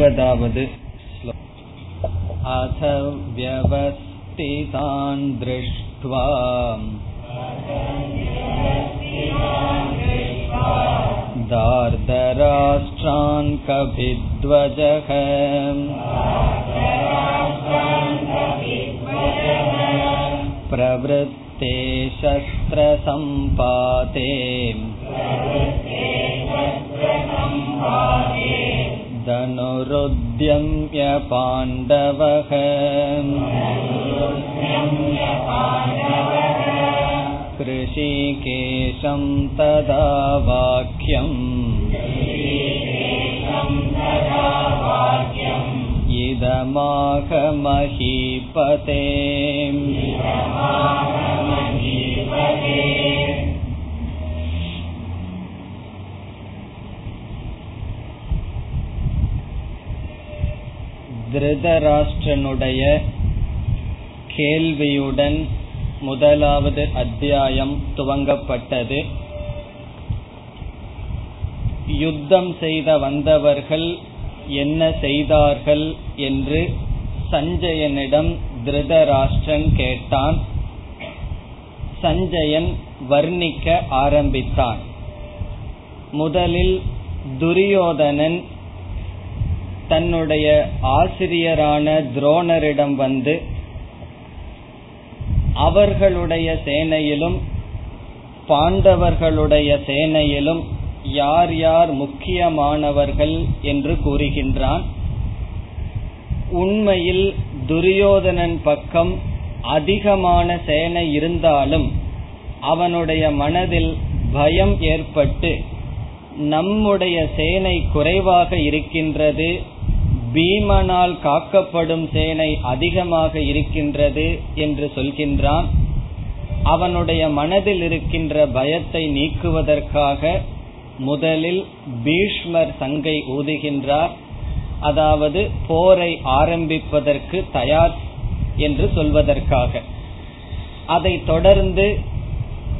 वद् अथ व्यवस्थितान् दृष्ट्वा दार्दराष्ट्रान् कभिध्वजः प्रवृत्ते शस्त्रसम्पाते धनुरुद्यम्य पाण्डवः कृषिकेशं तदा वाक्यम् इदमाहमहीपते திருதராஷ்டிரனுடைய கேள்வியுடன் முதலாவது அத்தியாயம் துவங்கப்பட்டது. யுத்தம் செய்த வந்தவர்கள் என்ன செய்தார்கள் என்று சஞ்சயனிடம் திருதராஷ்டிரன் கேட்டான். சஞ்சயன் வர்ணிக்க ஆரம்பித்தான். முதலில் துரியோதனன் தன்னுடைய ஆசிரியரான துரோணரிடம் வந்து அவர்களுடைய சேனையிலும் பாண்டவர்களுடைய சேனையிலும் யார் யார் முக்கியமானவர்கள் என்று கூறுகின்றான். உண்மையில் துரியோதனன் பக்கம் அதிகமான சேனை இருந்தாலும் அவனுடைய மனதில் பயம் ஏற்பட்டு நம்முடைய சேனை குறைவாக இருக்கின்றது பீமனால் காக்கப்படும் சேனை அதிகமாக இருக்கின்றது என்று சொல்கின்றான். அவனுடைய மனதில் இருக்கின்ற பயத்தை நீக்குவதற்காக முதலில் பீஷ்மர் சங்கை ஊதுகின்றார். அதாவது போரை ஆரம்பிப்பதற்கு தயார் என்று சொல்வதற்காக. அதைத் தொடர்ந்து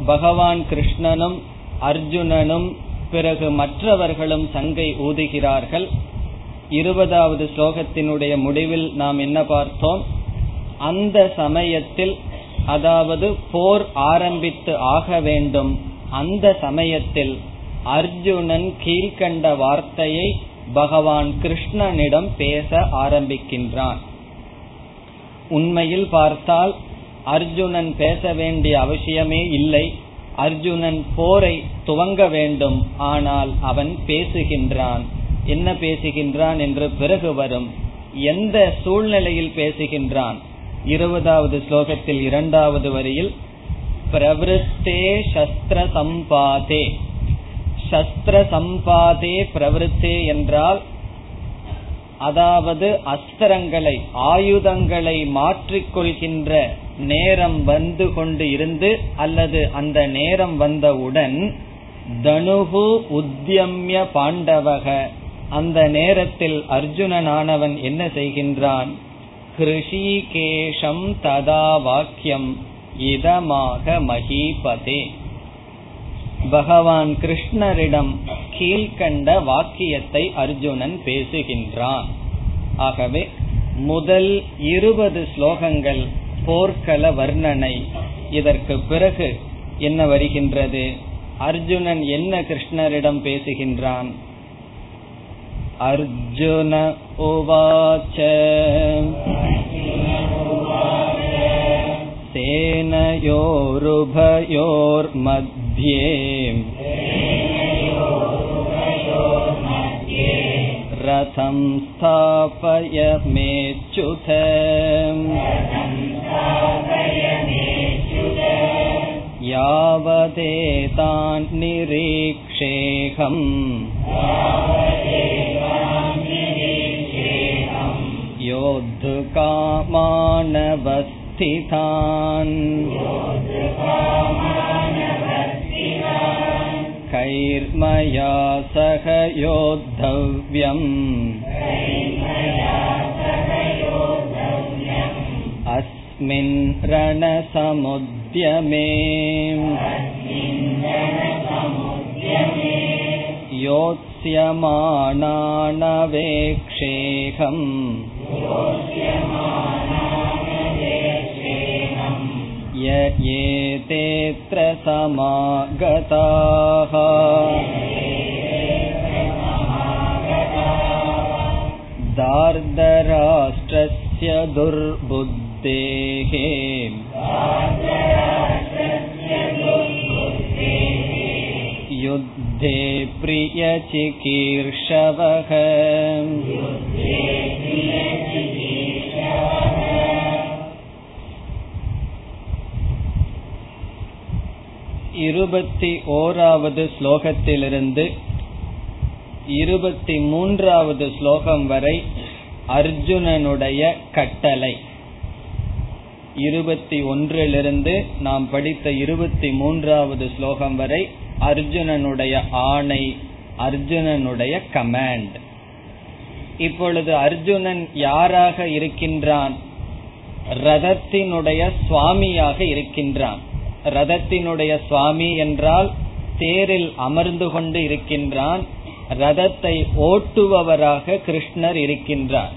பகவான் கிருஷ்ணனும் அர்ஜுனனும் பிறகு மற்றவர்களும் சங்கை ஊதுகிறார்கள். இருபதாவது ஸ்லோகத்தினுடைய முடிவில் நாம் என்ன பார்த்தோம்? அந்த சமயத்தில் அதாவது போர் ஆரம்பித்து ஆக வேண்டும். அந்த சமயத்தில் அர்ஜுனன் கீழ்கண்ட வார்த்தையை பகவான் கிருஷ்ணனிடம் பேச ஆரம்பிக்கின்றான். உண்மையில் பார்த்தால் அர்ஜுனன் பேச வேண்டிய அவசியமே இல்லை. அர்ஜுனன் போரை துவங்க வேண்டும். ஆனால் அவன் பேசுகின்றான். என்ன பேசுகின்றான் என்று பிறகு வரும். எந்த சூழ்நிலையில் பேசுகின்றான்? இருபதாவது ஸ்லோகத்தில் இரண்டாவது வரியில் பிரவருத்தே சஸ்திர சம்பாதே சஸ்திர சம்பாதே பிரவருத்தே என்றால் அதாவது அஸ்திரங்களை ஆயுதங்களை மாற்றிக்கொள்கின்ற நேரம் வந்து கொண்டு இருந்து அல்லது அந்த நேரம் வந்தவுடன் தனுகு உத்தியம்ய பாண்டவக. அந்த நேரத்தில் அர்ஜுனனானவன் என்ன செய்கின்றான்? கிருஷிகேஷம் ததா வாக்கியம் இதமாக மகீபதே. பகவான் கிருஷ்ணரிடம் கீழ்கண்ட வாக்கியத்தை அர்ஜுனன் பேசுகின்றான். ஆகவே முதல் இருபது ஸ்லோகங்கள் போர்க்கள வர்ணனை. இதற்கு பிறகு என்ன வருகின்றது? அர்ஜுனன் என்ன கிருஷ்ணரிடம் பேசுகின்றான்? अर्जुन उवाच सेनयोरुभयोर्मध्ये रथं स्थापय मेच्युत यावदेतान् योद्धुकामानवस्थितान् कैर्मया सह योद्धव्यम् अस्मिन् रणसमुद्यमे योत्स्यमानानवेक्षेऽहम् य एतेऽत्र समागताः दार्धराष्ट्रस्य दुर्बुद्धेः युद्धे प्रियचिकीर्षवः இருபத்தி ஓராவது ஸ்லோகத்திலிருந்து இருபத்தி மூன்றாவது ஸ்லோகம் வரை அர்ஜுனனுடைய கட்டளை இருபத்தி ஒன்றிலிருந்து நாம் படித்த இருபத்தி மூன்றாவது ஸ்லோகம் வரை அர்ஜுனனுடைய ஆணை அர்ஜுனனுடைய கமாண்ட் இப்பொழுது அர்ஜுனன் யாராக இருக்கின்றான்? ரதத்தினுடைய சுவாமியாக இருக்கின்றான். ரதத்தினுடைய சுவாமி என்றால் தேரில் அமர்ந்து கொண்டு இருக்கின்றான். ரதத்தை ஓட்டுபவராக கிருஷ்ணர் இருக்கின்றார்.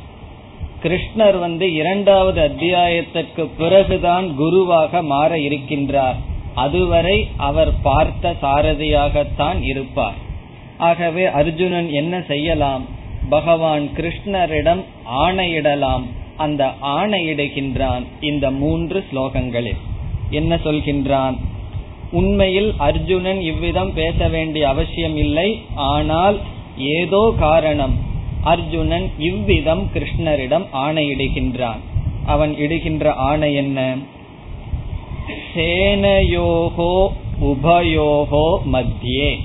கிருஷ்ணர் வந்து இரண்டாவது அத்தியாயத்திற்கு பிறகுதான் குருவாக மாற இருக்கின்றார். அதுவரை அவர் பார்த்த சாரதியாகத்தான் இருப்பார். ஆகவே அர்ஜுனன் என்ன செய்யலாம்? பகவான் கிருஷ்ணரிடம் ஆணையிடலாம். அந்த ஆணையிடுகின்றான் இந்த மூன்று ஸ்லோகங்களில். என்ன சொல்கின்றான்? உண்மையில் அர்ஜுனன் இவ்விதம் பேச வேண்டிய அவசியம் இல்லை. ஆனால் ஏதோ காரணம் அர்ஜுனன் இவ்விதம் கிருஷ்ணரிடம் ஆணையிடுகின்றான். அவன் இடுகின்ற ஆணை என்ன? சேனையோகோ உபயோகோ மத்தியே.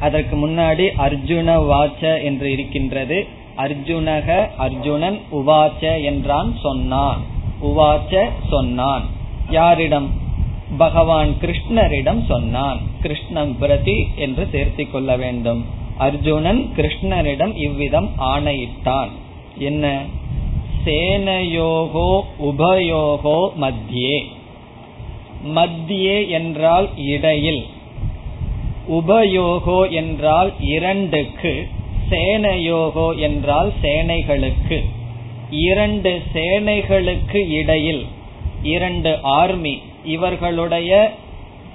அதற்கு முன்னாடி அர்ஜுன வாச்ச என்று இருக்கின்றது. அர்ஜுனக அர்ஜுனன் உவாச்ச என்றான் சொன்னான். உவாச்ச சொன்னான். யாரிடம்? பகவான் கிருஷ்ணரிடம் சொன்னான். கிருஷ்ணம் பிரதி என்று சேர்த்திக் கொள்ள வேண்டும். அர்ஜுனன் கிருஷ்ணரிடம் இவ்விதம் ஆணையிட்டான். என்ன? சேனையோகோ உபயோகோ மத்தியே. மத்தியே என்றால் இடையில் உபயோகோ என்றால் இரண்டுக்கு சேனையோகோ என்றால் சேனைகளுக்கு. இரண்டு சேனைகளுக்கு இடையில் இரண்டு ஆர்மி இவர்களுடைய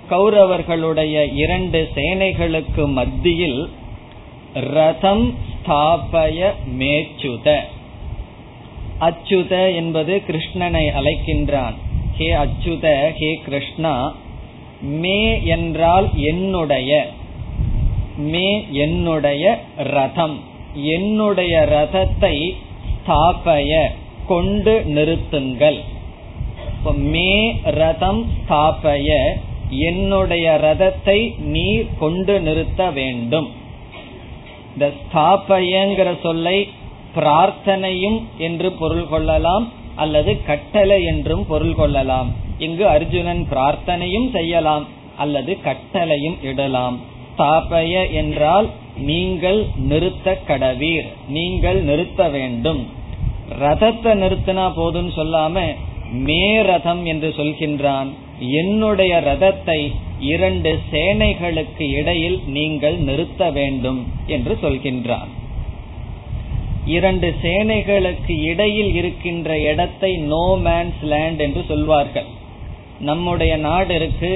கௌரவர்களுடைய இரண்டு சேனைகளுக்கு மத்தியில் ரதம் ஸ்தாபய மேச்சுத. அச்சுத என்பது கிருஷ்ணனை அழைக்கின்றான். ஹே அச்சுத ஹே கிருஷ்ணா மே என்றால் என்னுடைய மே என்னுடைய ரதம் என்னுடைய ரதத்தை ஸ்தாபய கொண்டு நிறுத்துங்கள். மே ரதம் ஸ்தாபய என்னுடைய ரதத்தை நீ கொண்டு நிறுத்த வேண்டும். இந்த ஸ்தாபயங்கிற சொல்லை பிரார்த்தனையும் என்று பொருள் கொள்ளலாம் அல்லது கட்டளை என்றும் பொருள் கொள்ளலாம். இங்கு அர்ஜுனன் பிரார்த்தனையும் செய்யலாம் அல்லது கட்டளையும் இடலாம். ஸ்தாபய என்றால் நீங்கள் நிறுத்த கடவீர் நீங்கள் நிறுத்த வேண்டும். ரதத்தை நிறுத்தினா போதும் சொல்லாம மே ரதம் என்று சொல்கின்றான். என்னுடைய ரதத்தை இரண்டு சேனைகளுக்கு இடையில் நீங்கள் நிறுத்த வேண்டும் என்று சொல்கின்றான். இரண்டு சேனைகளுக்கு இடையில் இருக்கின்ற இடத்தை நோ மேன்ஸ் லேண்ட் என்று சொல்வார்கள். நம்முடைய நாடு இருக்கு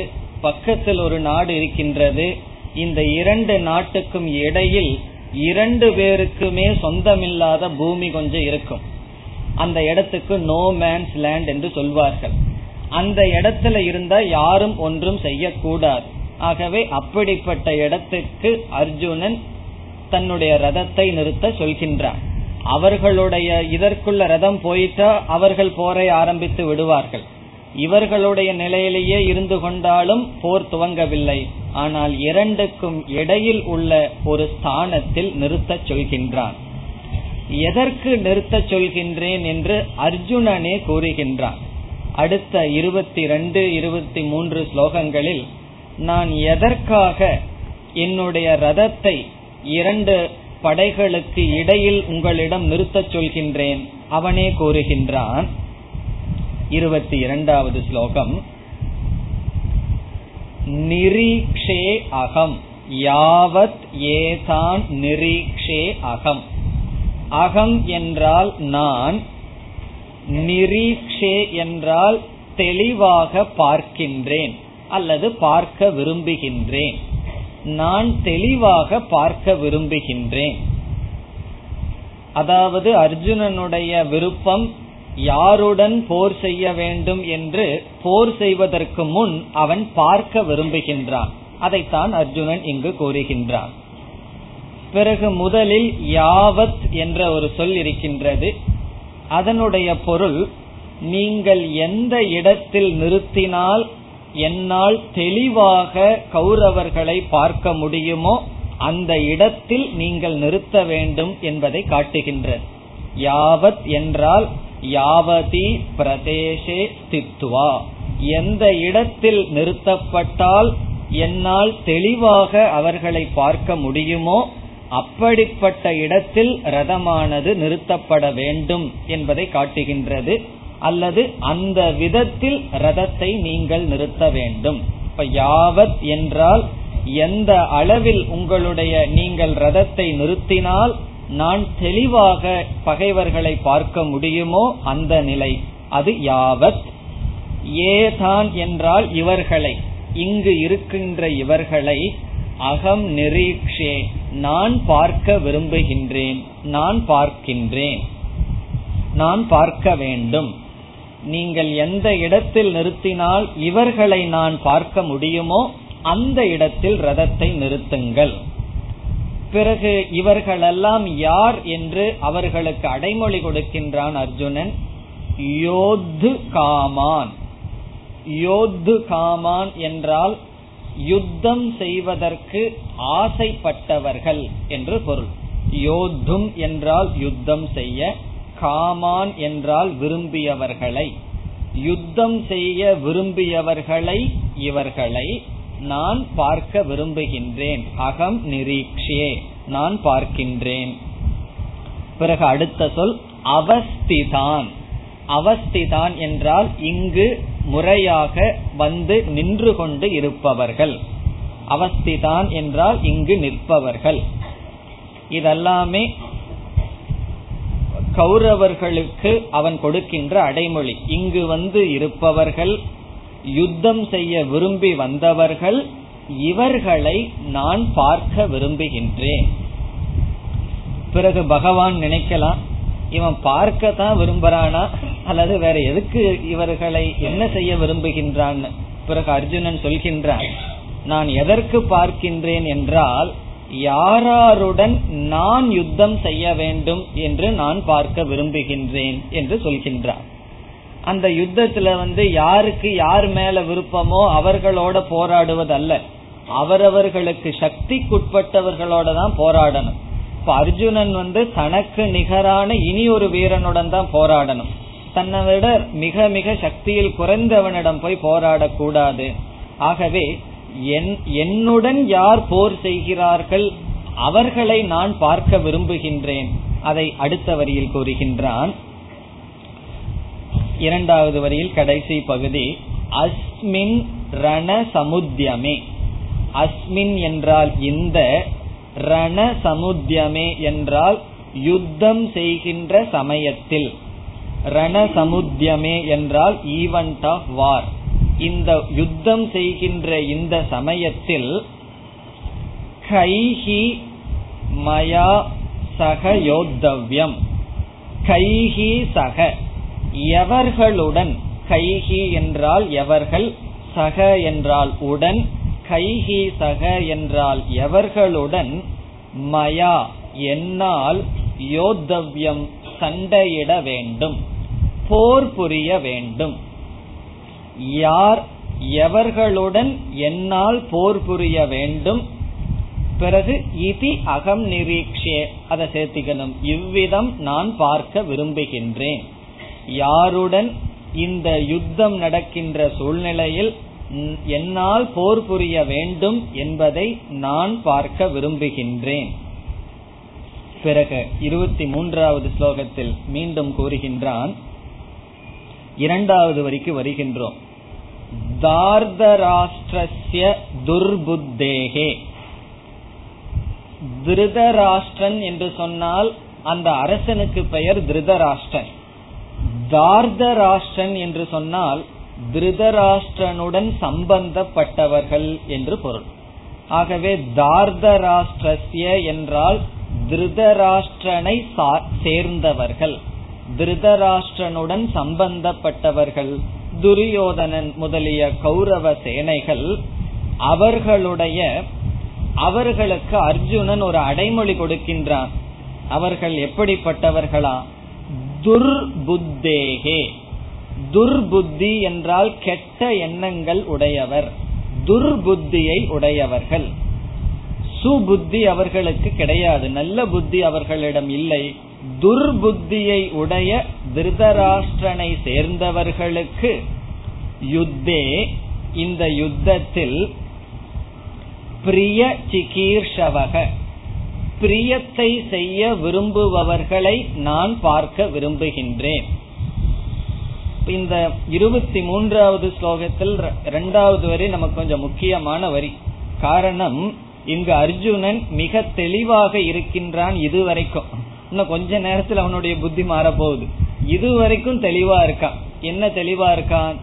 பக்கத்தில் ஒரு நாடு இருக்கின்றது. இந்த இரண்டு நாட்டுக்கும் இடையில் இரண்டு பேருக்குமே சொந்தமில்லாத பூமி கொஞ்சம் இருக்கும். அந்த இடத்துக்கு நோ மேன்ஸ் லேண்ட் என்று சொல்வார்கள். அந்த இடத்துல இருந்தா யாரும் ஒன்றும் செய்யக்கூடாது. ஆகவே அப்படிப்பட்ட இடத்துக்கு அர்ஜுனன் தன்னுடைய ரதத்தை நிறுத்த சொல்கின்றான். அவர்களுடைய இதற்குள்ள ரதம் போயிட்டா அவர்கள் போரை ஆரம்பித்து விடுவார்கள். இவர்களுடைய நிலையிலேயே இருந்து கொண்டாலும் போர் துவங்கவில்லை. ஆனால் இரண்டுக்கும் இடையில் உள்ள ஒரு ஸ்தானத்தில் நிறுத்த சொல்கின்றான். எதற்கு நிறுத்த சொல்கின்றேன் என்று அர்ஜுனனே கூறுகின்றான். அடுத்த இருபத்தி ரெண்டு இருபத்தி மூன்று ஸ்லோகங்களில் நான் எதற்காக என்னுடைய ரதத்தை இரண்டு படைகளுக்கு இடையில் உங்களிடம் நிறுத்தச் சொல்கின்றேன். அவனே கூறுகின்றான். இருபத்தி இரண்டாவது ஸ்லோகம். நிரீக்ஷே அகம். யாவத் ஏதான் நிரீக்ஷே அகம். அகம் என்றால் நான் நிரீக்ஷே என்றால் தெளிவாக பார்க்கின்றேன் அல்லது பார்க்க விரும்புகின்றேன். நான் தெளிவாக பார்க்க விரும்புகின்றேன். அதாவது அர்ஜுனனுடைய விருப்பம் யாருடன் போர் செய்ய வேண்டும் என்று போர் செய்வதற்கு முன் அவன் பார்க்க விரும்புகின்றான். அதைத்தான் அர்ஜுனன் இங்கு கூறுகின்றான். பிறகு முதலில் யாவத் என்ற ஒரு சொல் இருக்கின்றது. அதனுடைய பொருள் நீங்கள் எந்த இடத்தில் நிறுத்தினால் என்னால் தெளிவாக கௌரவர்களை பார்க்க முடியுமோ அந்த இடத்தில் நீங்கள் நிறுத்த வேண்டும் என்பதை காட்டுகின்றது. யாவத் என்றால் யாவதி பிரதேசே ஸ்தித்வா. எந்த இடத்தில் நிறுத்தப்பட்டால் என்னால் தெளிவாக அவர்களை பார்க்க முடியுமோ அப்படிப்பட்ட இடத்தில் ரதமானது நிறுத்தப்பட வேண்டும் என்பதை காட்டுகின்றது. அல்லது அந்த விதத்தில் ரதத்தை நீங்கள் நிறுத்த வேண்டும். இப்ப யாவத் என்றால் எந்த அளவில் உங்களுடைய நீங்கள் ரதத்தை நிறுத்தினால் நான் தெளிவாக பகைவர்களை பார்க்க முடியுமோ அந்த நிலை. அது யாவத். ஏதான் என்றால் இவர்களை. இங்கு இருக்கின்ற இவர்களை அகம் நிரீக்ஷே. நான் பார்க்க விரும்புகின்றேன். நான் பார்க்கின்றேன். நான் பார்க்க வேண்டும். நீங்கள் எந்த இடத்தில் நிறுத்தினால் இவர்களை நான் பார்க்க முடியுமோ அந்த இடத்தில் ரதத்தை நிறுத்துங்கள். பிறகு இவர்களெல்லாம் யார் என்று அவர்களுக்கு அடைமொழி கொடுக்கின்றான் அர்ஜுனன். யோத்து காமான். யோத்து காமான் என்றால் யுத்தம் செய்வதற்கு ஆசைப்பட்டவர்கள் என்று பொருள். யோத்தும் என்றால் யுத்தம் செய்ய காமான் என்றால் விரும்பியவர்களை யுத்தம் செய்ய விரும்பியவர்களை இவர்களை நான் பார்க்க விரும்புகின்றேன். அகம் நிரீக்ஷே நான் பார்க்கின்றேன். பிறகு அடுத்த சொல் அவஸ்திதான். அவஸ்திதான் என்றால் இங்கு முறையாக வந்து நின்று கொண்டு இருப்பவர்கள். அவஸ்திதான் என்றால் இங்கு நிற்பவர்கள். இதெல்லாமே கௌரவர்களுக்கு அவன் கொடுக்கின்ற அடைமொழி. இங்கு வந்து இருப்பவர்கள் யுத்தம் செய்ய விரும்பி வந்தவர்கள் இவர்களை நான் பார்க்க விரும்புகின்றேன். பிறகு பகவான் நினைக்கலாம் இவன் பார்க்க தான் விரும்புறானா அல்லது வேற எதுக்கு இவர்களை என்ன செய்ய விரும்புகின்றான் பிறகு அர்ஜுனன் சொல்கின்றான் நான் எதற்கு பார்க்கின்றேன் என்றால் யாராருடன் நான் யுத்தம் செய்ய வேண்டும் என்று நான் பார்க்க விரும்புகின்றேன் என்று சொல்கின்றார். அந்த யுத்தத்துல வந்து யாருக்கு யார் மேல விருப்பமோ அவர்களோட போராடுவதல்ல. அவரவர்களுக்கு சக்திக்குட்பட்டவர்களோட தான் போராடணும். இப்ப அர்ஜுனன் வந்து தனக்கு நிகரான இனி ஒரு வீரனுடன் தான் போராடணும். தன்னை விட மிக மிக சக்தியில் குறைந்தவனிடம் போய் போராடக்கூடாது. ஆகவே என்னுடன் யார் போர் செய்கிறார்கள் அவர்களை நான் பார்க்க விரும்புகின்றேன். அதை அடுத்த வரியில் கூறுகின்றான். இரண்டாவது வரியில் கடைசி பகுதி அஸ்மின் ரண சமுத்தியமே அஸ்மின் என்றால் இந்த ரண சமுத்தியமே என்றால் யுத்தம் செய்கின்ற சமயத்தில். ரண சமுத்தியமே என்றால் ஈவெண்ட் ஆஃப் வார் இந்த யுத்தம் செய்கின்ற இந்த சமயத்தில் கைஹி மயா சக யோத்தவ்யம். கைஹி சக. எவர்களுடன்? கைஹி என்றால் எவர்கள்? சக என்றால் உடன். கைஹி சக என்றால் எவர்களுடன்? மயா என்னால் யோத்தவ்யம் சண்டையிட வேண்டும். போர் புரிய வேண்டும். யார் எவர்களுடன் என்னால் போர் புரிய வேண்டும்? பிறகு இதி அகம் நிரீக்ஷே அதை சேர்த்திக்கணும். இவ்விதம் நான் பார்க்க விரும்புகின்றேன். யாருடன் இந்த யுத்தம் நடக்கின்ற சூழ்நிலையில் என்னால் போர் புரிய வேண்டும் என்பதை நான் பார்க்க விரும்புகின்றேன். பிறகு இருபத்தி மூன்றாவது ஸ்லோகத்தில் மீண்டும் கூறுகின்றான். இரண்டாவது வரிக்கு வருகின்றோம். தார்தராஷ்டிரஸ்ய துர்புத்தேகே. திருதராஷ்டிரன் என்று சொன்னால் அந்த அரசனுக்கு பெயர் திருதராஷ்டிரன். தார்தராஷ்டிரன் என்று சொன்னால் திருதராஷ்டிரனுடன் சம்பந்தப்பட்டவர்கள் என்று பொருள். ஆகவே தார்தராஷ்டிரஸ்ய என்றால் திருதராஷ்டிரனை சேர்ந்தவர்கள். திருதராஷ்டிரனுடன் சம்பந்தப்பட்டவர்கள். துரியோதனன் முதலிய கௌரவ சேனைகள் அவர்களுடைய அவர்களுக்கு அர்ஜுனன் ஒரு அடைமொழி கொடுக்கின்றான். அவர்கள் எப்படிப்பட்டவர்களா? துர்புத்தேகே. துர்புத்தி என்றால் கெட்ட எண்ணங்கள் உடையவர். துர்புத்தியை உடையவர்கள். சுபுத்தி அவர்களுக்கு கிடையாது. நல்ல புத்தி அவர்களிடம் இல்லை. துர்புத்தியை உடைய திருதராஷ்டிரனை சேர்ந்தவர்களுக்கு யுத்தே இந்த யுத்தத்தில் பிரிய சிகீர்ஷவக. பிரியத்தை செய்ய விரும்புபவர்களை நான் பார்க்க விரும்புகின்றேன். இந்த இருபத்தி மூன்றாவது ஸ்லோகத்தில் இரண்டாவது வரி நமக்கு கொஞ்சம் முக்கியமான வரி. காரணம் இங்கு அர்ஜுனன் மிக தெளிவாக இருக்கின்றான் இதுவரைக்கும். இன்னும் கொஞ்ச நேரத்தில் அவனுடைய புத்தி மாற போகுது இதுவரைக்கும் தெளிவா இருக்கான். என்ன தெளிவா இருக்கான்?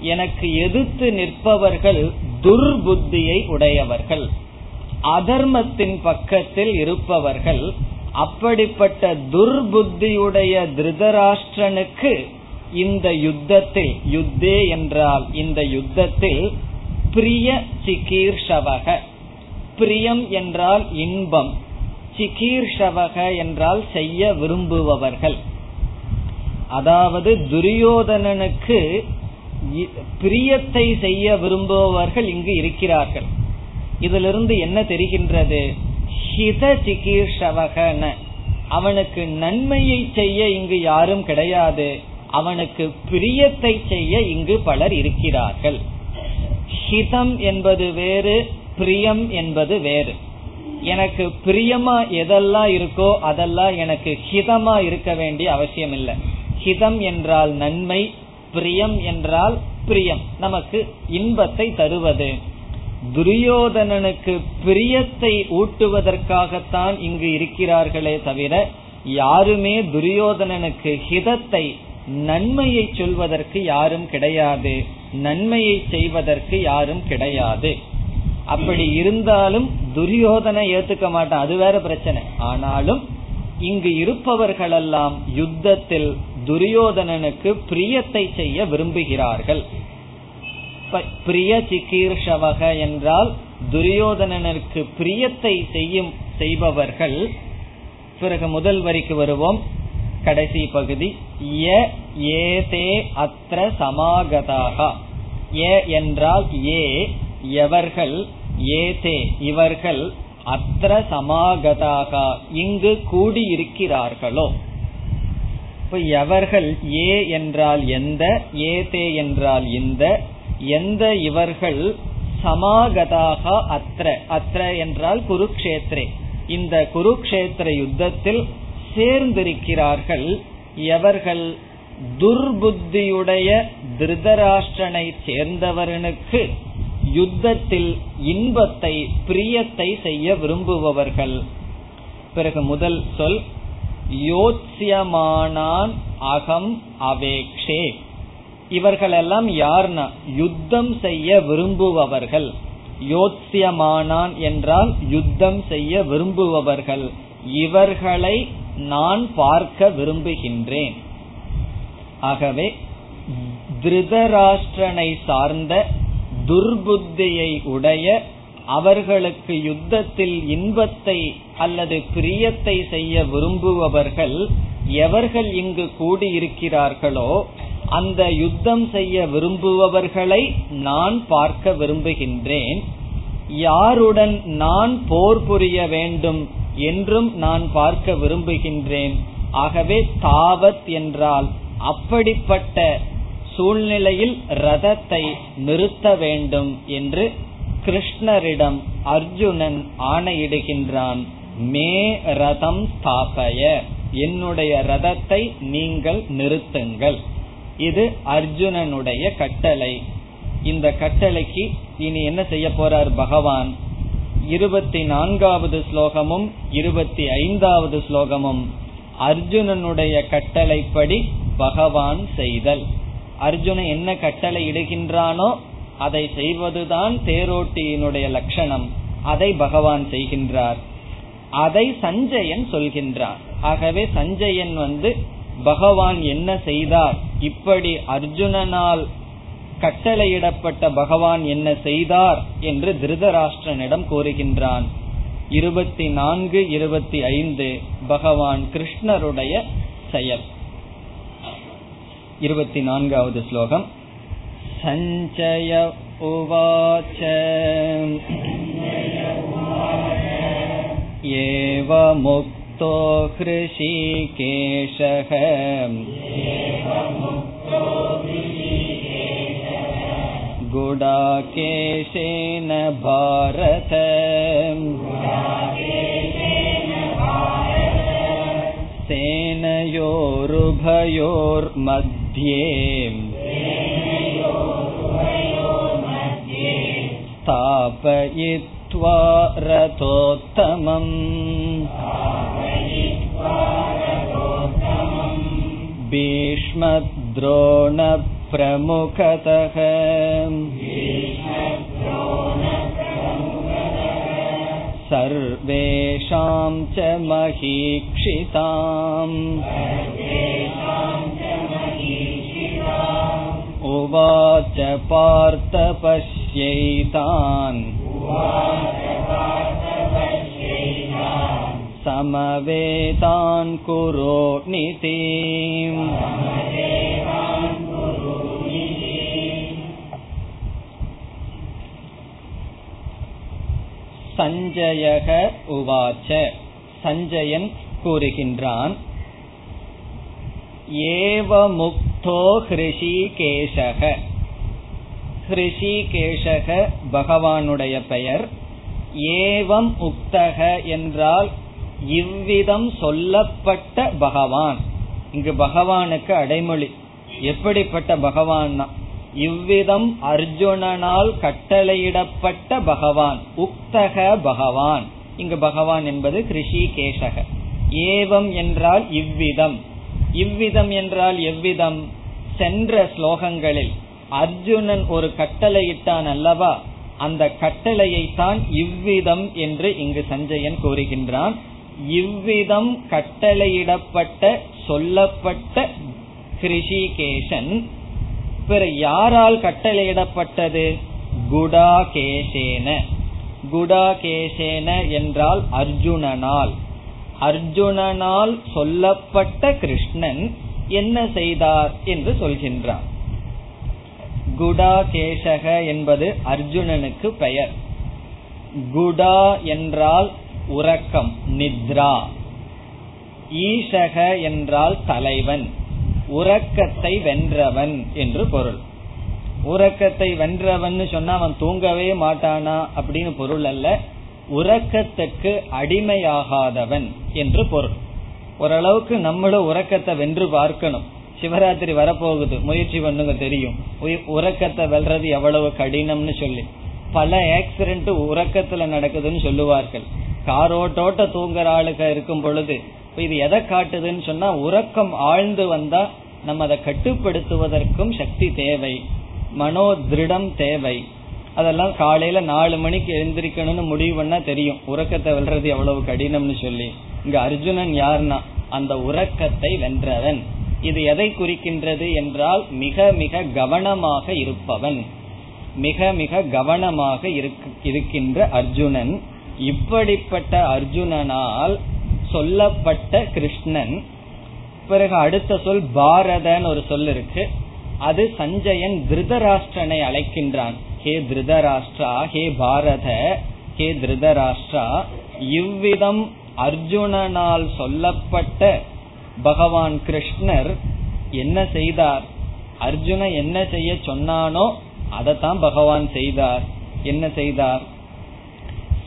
எனக்கு எதிர்த்து நிற்பவர்கள் துர்புத்தியை உடையவர்கள். அதர்மத்தின் பக்கத்தில் இருப்பவர்கள் அப்படிப்பட்ட துர்புத்தியுடைய திருதராஷ்டிரனுக்கு இந்த யுத்தத்தில் யுத்தே என்றால் இந்த யுத்தத்தில் பிரிய சிகீர்ஷவக. பிரியம் என்றால் இன்பம். சிகீர்ஷவக என்றால் செய்ய விரும்புபவர்கள். அதாவது துரியோதனனுக்கு பிரியத்தை செய்ய விரும்புபவர்கள் இங்கு இருக்கிறார்கள். இதிலிருந்து என்ன தெரிகின்றது? ஹித சிகீர்ஷவகன. அவனுக்கு நன்மையை செய்ய இங்கு யாரும் கிடையாது. அவனுக்கு பிரியத்தை செய்ய இங்கு பலர் இருக்கிறார்கள். ஹிதம் என்பது வேறு பிரியம் என்பது வேறு. எனக்கு பிரியமா எதெல்லாம் இருக்கோ அதெல்லாம் எனக்கு ஹிதமா இருக்க வேண்டிய அவசியம் இல்லை. ஹிதம் என்றால் நன்மை பிரியம் என்றால் பிரியம். நமக்கு இன்பத்தை தருவது. துரியோதனனுக்கு பிரியத்தை ஊட்டுவதற்காகத்தான் இங்கு இருக்கிறார்களே தவிர யாருமே துரியோதனனுக்கு ஹிதத்தை நன்மையை சொல்வதற்கு யாரும் கிடையாது. நன்மையை செய்வதற்கு யாரும் கிடையாது. அப்படி இருந்தாலும் துரியோதனை ஏத்துக்க மாட்டான். அது வேற பிரச்சனை. ஆனாலும் இங்கு இருப்பவர்களெல்லாம் யுத்தத்தில் துரியோதனனுக்கு பிரியத்தை செய்ய விரும்புகிறார்கள். பிரிய சிகீர்ஷவக என்றால் துரியோதனனுக்கு பிரியத்தை செய்யும் செய்பவர்கள். பிறகு முதல் வரிக்கு வருவோம். கடைசி பகுதி. ய ஏதே அத்திர சமாகதாக. ஏ என்றால் ஏ எவர்கள் ஏதே இவர்கள் அத்திர சமாகதாக இங்கு கூடியிருக்கிறார்களோ? இப்ப எவர்கள் ஏ என்றால் எந்த ஏதே என்றால் இந்த எந்த இவர்கள் சமாகதாக அத்ர அத்ர என்றால் குருக்ஷேத்ரே. இந்த குருக்ஷேத்திர யுத்தத்தில் சேர்ந்திருக்கிறார்கள் எவர்கள்? துர்புத்தியுடைய திருதராஷ்டனை சேர்ந்தவர்களுக்கு யுத்தத்தில் இன்பத்தை பிரியத்தை செய்ய விரும்புபவர்கள். பிறகு முதல் சொல் யோத்யமானான் அகம் அவேக்ஷே. இவர்களெல்லாம் யார்னா? யுத்தம் செய்ய விரும்புபவர்கள். யோத்யமானான் என்றால் யுத்தம் செய்ய விரும்புபவர்கள். இவர்களை நான் பார்க்க விரும்புகின்றேன். ஆகவே திருதராஷ்டிரனை சார்ந்த துர்புத்தியை உடைய அவர்களுக்கு யுத்தத்தில் இன்பத்தை அல்லது பிரியத்தை செய்ய விரும்புபவர்கள் எவர்கள் இங்கு கூடியிருக்கிறார்களோ அந்த யுத்தம் செய்ய விரும்புபவர்களை நான் பார்க்க விரும்புகின்றேன். யாருடன் நான் போர் புரிய வேண்டும் என்றும் நான் பார்க்க விரும்புகின்றேன். ஆகவே தாவத் என்றால் அப்படிப்பட்ட சூழ்நிலையில் ரதத்தை நிறுத்த வேண்டும் என்று கிருஷ்ணரிடம் அர்ஜுனன் ஆணையிடுகின்றான் மே ரதம் ஸ்தாபய. என்னுடைய ரதத்தை நீங்கள் நிறுத்துங்கள். இது அர்ஜுனனுடைய கட்டளை. இந்த கட்டளைக்கு இனி என்ன செய்ய போறார் பகவான்? இருபத்தி நான்காவது ஸ்லோகமும் இருபத்தி ஐந்தாவது ஸ்லோகமும் அர்ஜுனனுடைய கட்டளைப்படி பகவான் செய்தல். அர்ஜுனன் என்ன கட்டளை இடுகின்றானோ அதை செய்வதுதான் தேரோட்டியினுடைய லட்சணம். அதை பகவான் செய்கின்றார். அதை சஞ்சயன் சொல்கின்றார். ஆகவே சஞ்சயன் வந்து பகவான் என்ன செய்தார்? இப்படி அர்ஜுனனால் கட்டளையிடப்பட்ட பகவான் என்ன செய்தார் என்று திருதராஷ்டிரனிடம் கூறுகின்றான். இருபத்தி நான்கு இருபத்தி ஐந்து பகவான் கிருஷ்ணருடைய செயல். இருபத்தி நான்காவது ஸ்லோகம் सञ्चय उवाच एवमुक्तो हृषीकेशः गुडाकेशेन भारत सेनयोरुभयोर्मध्ये स्थापयित्वा रथोत्तमम् भीष्मद्रोणप्रमुखतः सर्वेषां च महीक्षिताम् उवाच पार्थ पश्यैतान् समवेतान् कुरो निति சஞ்சயக உவாச்ச சஞ்சயன் கூறுகின்றான் ஏவமுக்தோ ஹிருஷிகேஷக. ஹிருஷிகேஷக பகவானுடைய பெயர். ஏவம் உக்தக என்றால் இவ்விதம் சொல்லப்பட்ட பகவான். இங்கு பகவானுக்கு அடைமொழி. எப்படிப்பட்ட பகவான் இவ்விதம் அர்ஜுனனால் கட்டளையிடப்பட்ட பகவான் உக்தக பகவான். இங்கு பகவான் என்பது கிருஷிகேஷக ஏவம் என்றால் இவ்விதம். இவ்விதம் என்றால் எவ்விதம்? சென்ற ஸ்லோகங்களில் அர்ஜுனன் ஒரு கட்டளையிட்டான் அல்லவா? அந்த கட்டளையை தான் இவ்விதம் என்று இங்கு சஞ்சயன் கூறுகின்றான். இவ்விதம் கட்டளையிடப்பட்ட சொல்லப்பட்ட கிருஷிகேசன் பிற யாரால் கட்டளையிடப்பட்டது? குடாகேசேன. குடாகேசேன என்றால் அர்ஜுனனால். அர்ஜுனனால் சொல்லப்பட்ட கிருஷ்ணன் என்ன செய்தார் என்று சொல்கின்றார் குடாகேசக என்பது அர்ஜுனனுக்கு பெயர். குடா என்றால் உறக்கம் நித்ரா. ஈஷக என்றால் தலைவன் உறக்கத்தை வென்றவன் என்று பொருள். உறக்கத்தை வென்றவன் சொன்னா அவன் தூங்கவே மாட்டானா அப்படின்னு பொருள் அல்ல. உறக்கத்துக்கு அடிமையாகாதவன் என்று பொருள். ஓரளவுக்கு நம்மளும் உறக்கத்தை வென்று பார்க்கணும். சிவராத்திரி வரப்போகுது முயற்சி பண்ணுங்க தெரியும். உறக்கத்தை வெல்றது எவ்வளவு கடினம்னு சொல்லி. பல ஆக்சிடென்ட் உறக்கத்துல நடக்குதுன்னு சொல்லுவார்கள். காரோட்டோட்ட தூங்குற ஆளுக இருக்கும் பொழுது இது எதை காட்டுதுன்னு சொன்னா உறக்கம் ஆழ்ந்து வந்தா நம்ம அதை கட்டுப்படுத்துவதற்கும் சக்தி தேவை. மனோ திருடம் தேவை. அதெல்லாம் காலையில நாலு மணிக்கு எழுந்திருக்கணும்னு முடிவு பண்ணா தெரியும். உறக்கத்தை வெல்றது எவ்வளவு கடினம்னு சொல்லி. இங்க அர்ஜுனன் யாருன்னா அந்த உறக்கத்தை வென்றவன். இது எதை குறிக்கின்றது என்றால் மிக மிக கவனமாக இருப்பவன். மிக மிக கவனமாக இருக்கின்ற அர்ஜுனன். இப்படிப்பட்ட அர்ஜுனனால் சொல்லப்பட்ட கிருஷ்ணன். பிறகு அடுத்த சொல் பாரதன் ஒரு சொல் இருக்கு. அது சஞ்சயன் திருதராஷ்டிரனை அழைக்கின்றான். ஹே திருதராஷ்டிரா ஹே பாரத ஹே திருதராஷ்டிரா இவ்விதம் அர்ஜுனனால் சொல்லப்பட்ட பகவான் கிருஷ்ணர் என்ன செய்தார்? அர்ஜுன என்ன செய்ய சொன்னானோ அதைத்தான் பகவான் செய்தார். என்ன செய்தார்?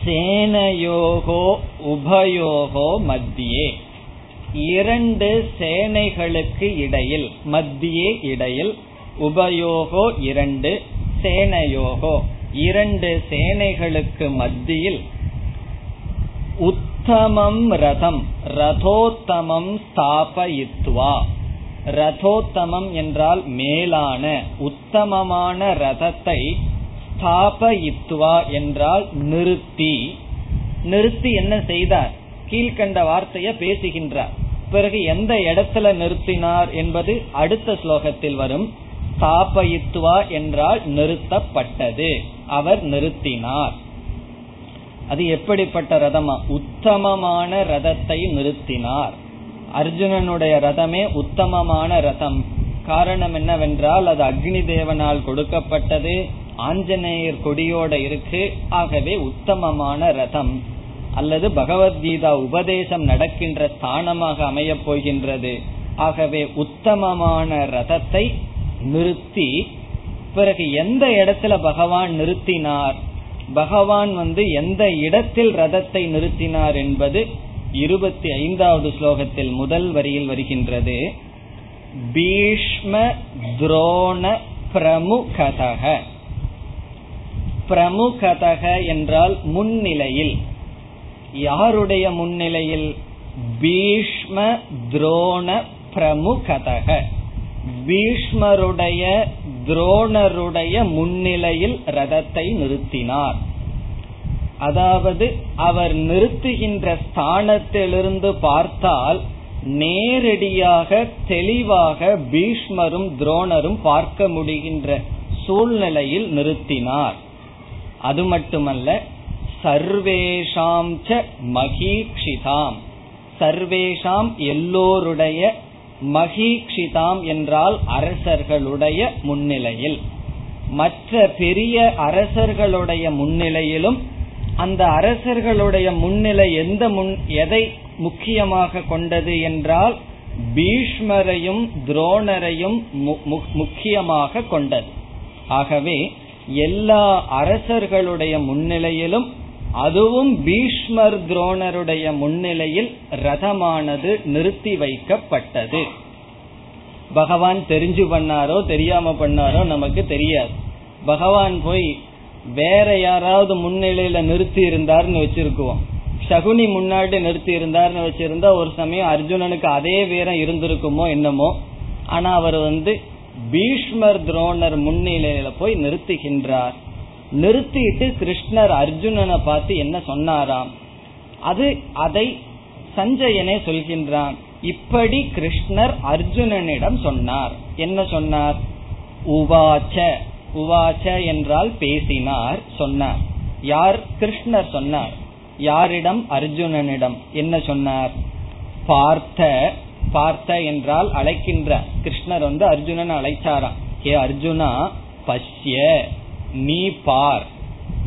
சேனையோகோ உபயோகோ மத்தியே. இரண்டு சேனைகளுக்கு இடையில் மத்தியே இடையில் உபயோகோ இரண்டு சேனையோகோ. இரண்டு சேனைகளுக்கு மத்தியில் உத்தமம் ரதம் ரதோத்தமம் ஸ்தாபயித்வா. ரதோத்தமம் என்றால் மேலான உத்தமமான ரதத்தை ஸ்தாபயித்வா என்றால் நிறுத்தி. நிறுத்தி என்ன செய்தார்? கீழ்கண்ட வார்த்தைய பேசுகின்றார். பிறகு எந்த இடத்துல நிறுத்தினார் என்பது அடுத்த ஸ்லோகத்தில் வரும். ஸ்தாபயித்துவா என்றால் நிறுத்தப்பட்டது. அவர் நிறுத்தினார். அது எப்படிப்பட்ட ரதமா? உத்தமமான ரதத்தை நிறுத்தினார். அர்ஜுனனுடைய ரதமே உத்தமமான ரதம். காரணம் என்னவென்றால் அது அக்னி தேவனால் கொடுக்கப்பட்டது. ஆஞ்சநேயர் கொடியோட இருக்கு. ஆகவே உத்தமமான ரதம். அல்லது பகவத்கீதா உபதேசம் நடக்கின்ற ஸ்தானமாக அமையப் போகின்றது. ஆகவே உத்தமமான ரதத்தை நிறுத்தி பிறகு எந்த இடத்துல பகவான் நிறுத்தினார்? பகவான் வந்து எந்த இடத்தில் ரதத்தை நிறுத்தினார் என்பது இருபத்தி ஐந்தாவது ஸ்லோகத்தில் முதல் வரியில் வருகின்றது. பீஷ்ம துரோண பிரமுகதக. பிரமுகதக என்றால் முன்னிலையில். யாருடைய முன்னிலையில்? பீஷ்ம துரோண பிரமுகதக. பீஷ்மருடைய துரோணருடைய முன்னிலையில் ரதத்தை நிறுத்தினார். அதாவது அவர் நிறுத்துகின்ற ஸ்தானத்திலிருந்து பார்த்தால் நேரடியாக தெளிவாக பீஷ்மரும் துரோணரும் பார்க்க முடிகின்ற சூழ்நிலையில் நிறுத்தினார். அது மட்டுமல்ல சர்வேஷாம் ச மகீக்ஷிதாம். சர்வேஷாம் எல்லோருடைய மகிஷிதாம் என்றால் அரசர்களுடைய முன்னிலையில். மற்ற பெரிய அரசர்களுடைய முன்னிலையிலும் அந்த அரசர்களுடைய முன்னிலை எந்த முன் எதை முக்கியமாக கொண்டது என்றால் பீஷ்மரையும் துரோணரையும் முக்கியமாக கொண்டது. ஆகவே எல்லா அரசர்களுடைய முன்னிலையிலும் அதுவும் பீஷ்மர் துரோணருடைய முன்னிலையில் ரதமானது நிறுத்தி வைக்கப்பட்டது. பகவான் தெரிஞ்சு பண்ணாரோ தெரியாம பண்ணாரோ நமக்கு தெரியாது. பகவான் போய் வேற யாராவது முன்னிலையில நிறுத்தி இருந்தார்னு வச்சிருக்குவோம். சகுனி முன்னாடி நிறுத்தி இருந்தார்னு வச்சிருந்தா ஒரு சமயம் அர்ஜுனனுக்கு அதே வீரம் இருந்திருக்குமோ என்னமோ ஆனா அவர் வந்து பீஷ்மர் துரோணர் முன்னிலையில போய் நிறுத்துகின்றார். நிறுத்திட்டு கிருஷ்ணர் அர்ஜுனனை பார்த்து என்ன சொன்னாராம்? அது அதை சஞ்சயனே சொல்கின்றான். இப்படி கிருஷ்ணர் அர்ஜுனனிடம் சொன்னார். என்ன சொன்னார்? உவாச்ச. உவாச்ச என்றால் பேசினார் சொன்னார். யார்? கிருஷ்ணர் சொன்னார். யாரிடம்? அர்ஜுனனிடம். என்ன சொன்னார்? பார்த்த. பார்த்த என்றால் அழைக்கின்ற. கிருஷ்ணர் வந்து அர்ஜுனன் அழைச்சாராம். ஏ அர்ஜுனா பஷ்ய. நீ பார்.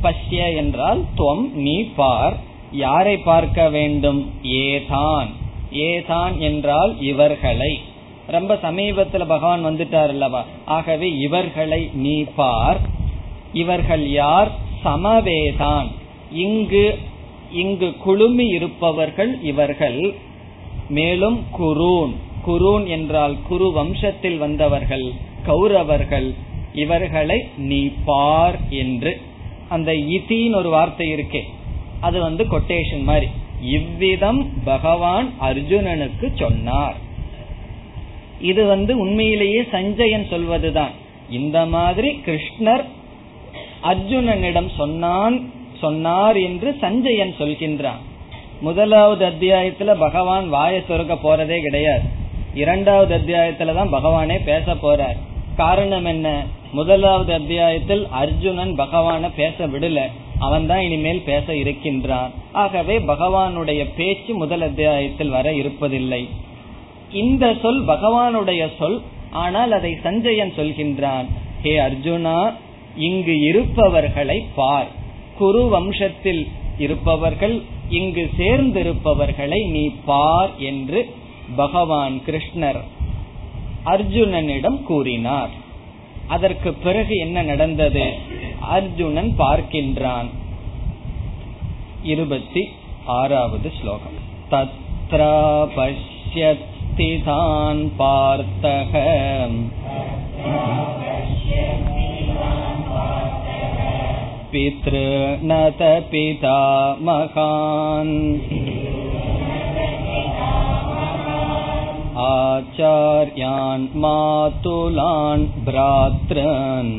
பஷ்ய என்றால் துவம் நீ பார். யாரை பார்க்க வேண்டும்? ஏதான். ஏதான் என்றால் இவர்களை. ரொம்ப சமீபத்துல பகவான் வந்துட்டார் அல்லவா? ஆகவே இவர்களை நீ பார். இவர்கள் யார்? சமவேதான். இங்கு இங்கு குழுமி இருப்பவர்கள் இவர்கள். மேலும் குரூன். குரூன் என்றால் குரு வம்சத்தில் வந்தவர்கள் கௌரவர்கள் இவர்களை நீ பார் என்று. அந்த இதின்னு ஒரு வார்த்தை இருக்கே. அது வந்து கொட்டேஷன் மாதிரி. இவ்விதம் பகவான் அர்ஜுனனுக்கு சொன்னார். இது வந்து உண்மையிலேயே சஞ்சயன் சொல்வதுதான். இந்த மாதிரி கிருஷ்ணர் அர்ஜுனனிடம் சொன்னான் சொன்னார் என்று சஞ்சயன் சொல்கின்றான். முதலாவது அத்தியாயத்துல பகவான் வாய சொருக்க போறதே கிடையாது. இரண்டாவது அத்தியாயத்துல தான் பகவானே பேச போறார். காரணம் என்ன முதலாவது அத்தியாயத்தில் அர்ஜுனன் பகவான பேச விடல. அவன் தான் இனிமேல் பேச இருக்கின்றான். ஆகவே பகவானுடைய பேச்சு முதல் அத்தியாயத்தில் வர இருப்பதில்லை. இந்த சொல் பகவானுடைய சொல் ஆனால் அதை சஞ்சயன் சொல்கின்றான். ஹே அர்ஜுனா இங்கு இருப்பவர்களை பார். குரு வம்சத்தில் இருப்பவர்கள் இங்கு சேர்ந்திருப்பவர்களை நீ பார் என்று பகவான் கிருஷ்ணர் அர்ஜுனனிடம் கூறினார் அதற்கு பிறகு என்ன நடந்தது அர்ஜுனன் பார்க்கின்றான் இருபத்தி ஆறாவது ஸ்லோகம் தத்ரா பஷ்யஸ்திதான் பார்த்தக पितॄनत पितामहान् आचार्यान् मातुलान् भ्रातॄन्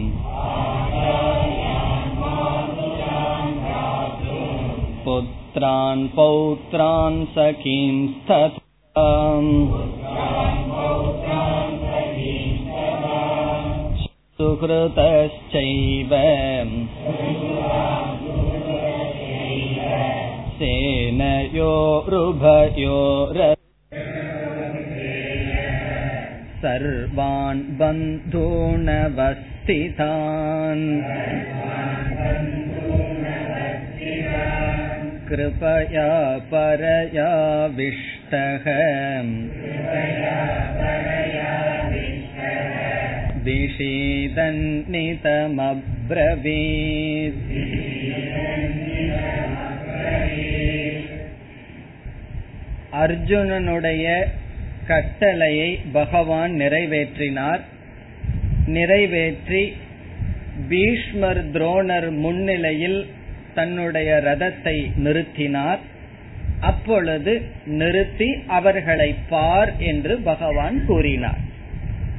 पुत्रान् पौत्रान् सखींस्तथा सुहृतश्चैव सेनयोरुभयोर सर्वान् बन्धूनवस्थितान् कृपया परयाविष्टः दिशीदन्नितमब्रवीत् அர்ஜுனனுடைய கட்டளையை பகவான் நிறைவேற்றினார். நிறைவேற்றி பீஷ்மர் துரோணர் முன்னிலையில் தன்னுடைய ரதத்தை நிறுத்தினார். அப்பொழுது நிறுத்தி அவர்களை பார் என்று பகவான் கூறினார்.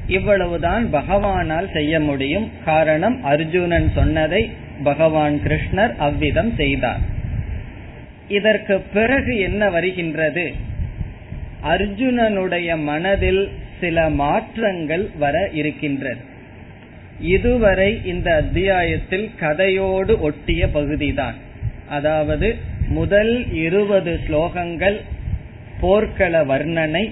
இவ்வளவுதான் பகவானால் செய்ய முடியும். காரணம் அர்ஜுனன் சொன்னதை பகவான் கிருஷ்ணர் அவ்விதம் செய்தார். இதற்கு பிறகு என்ன வருகின்றது? அர்ஜுனனுடைய மனதில் சில மாற்றங்கள் வர இருக்கின்றது இதுவரை இந்த அத்தியாயத்தில் கதையோடு ஒட்டிய பகுதிதான். அதாவது முதல் இருபது ஸ்லோகங்கள் போர்க்கள வர்ணனை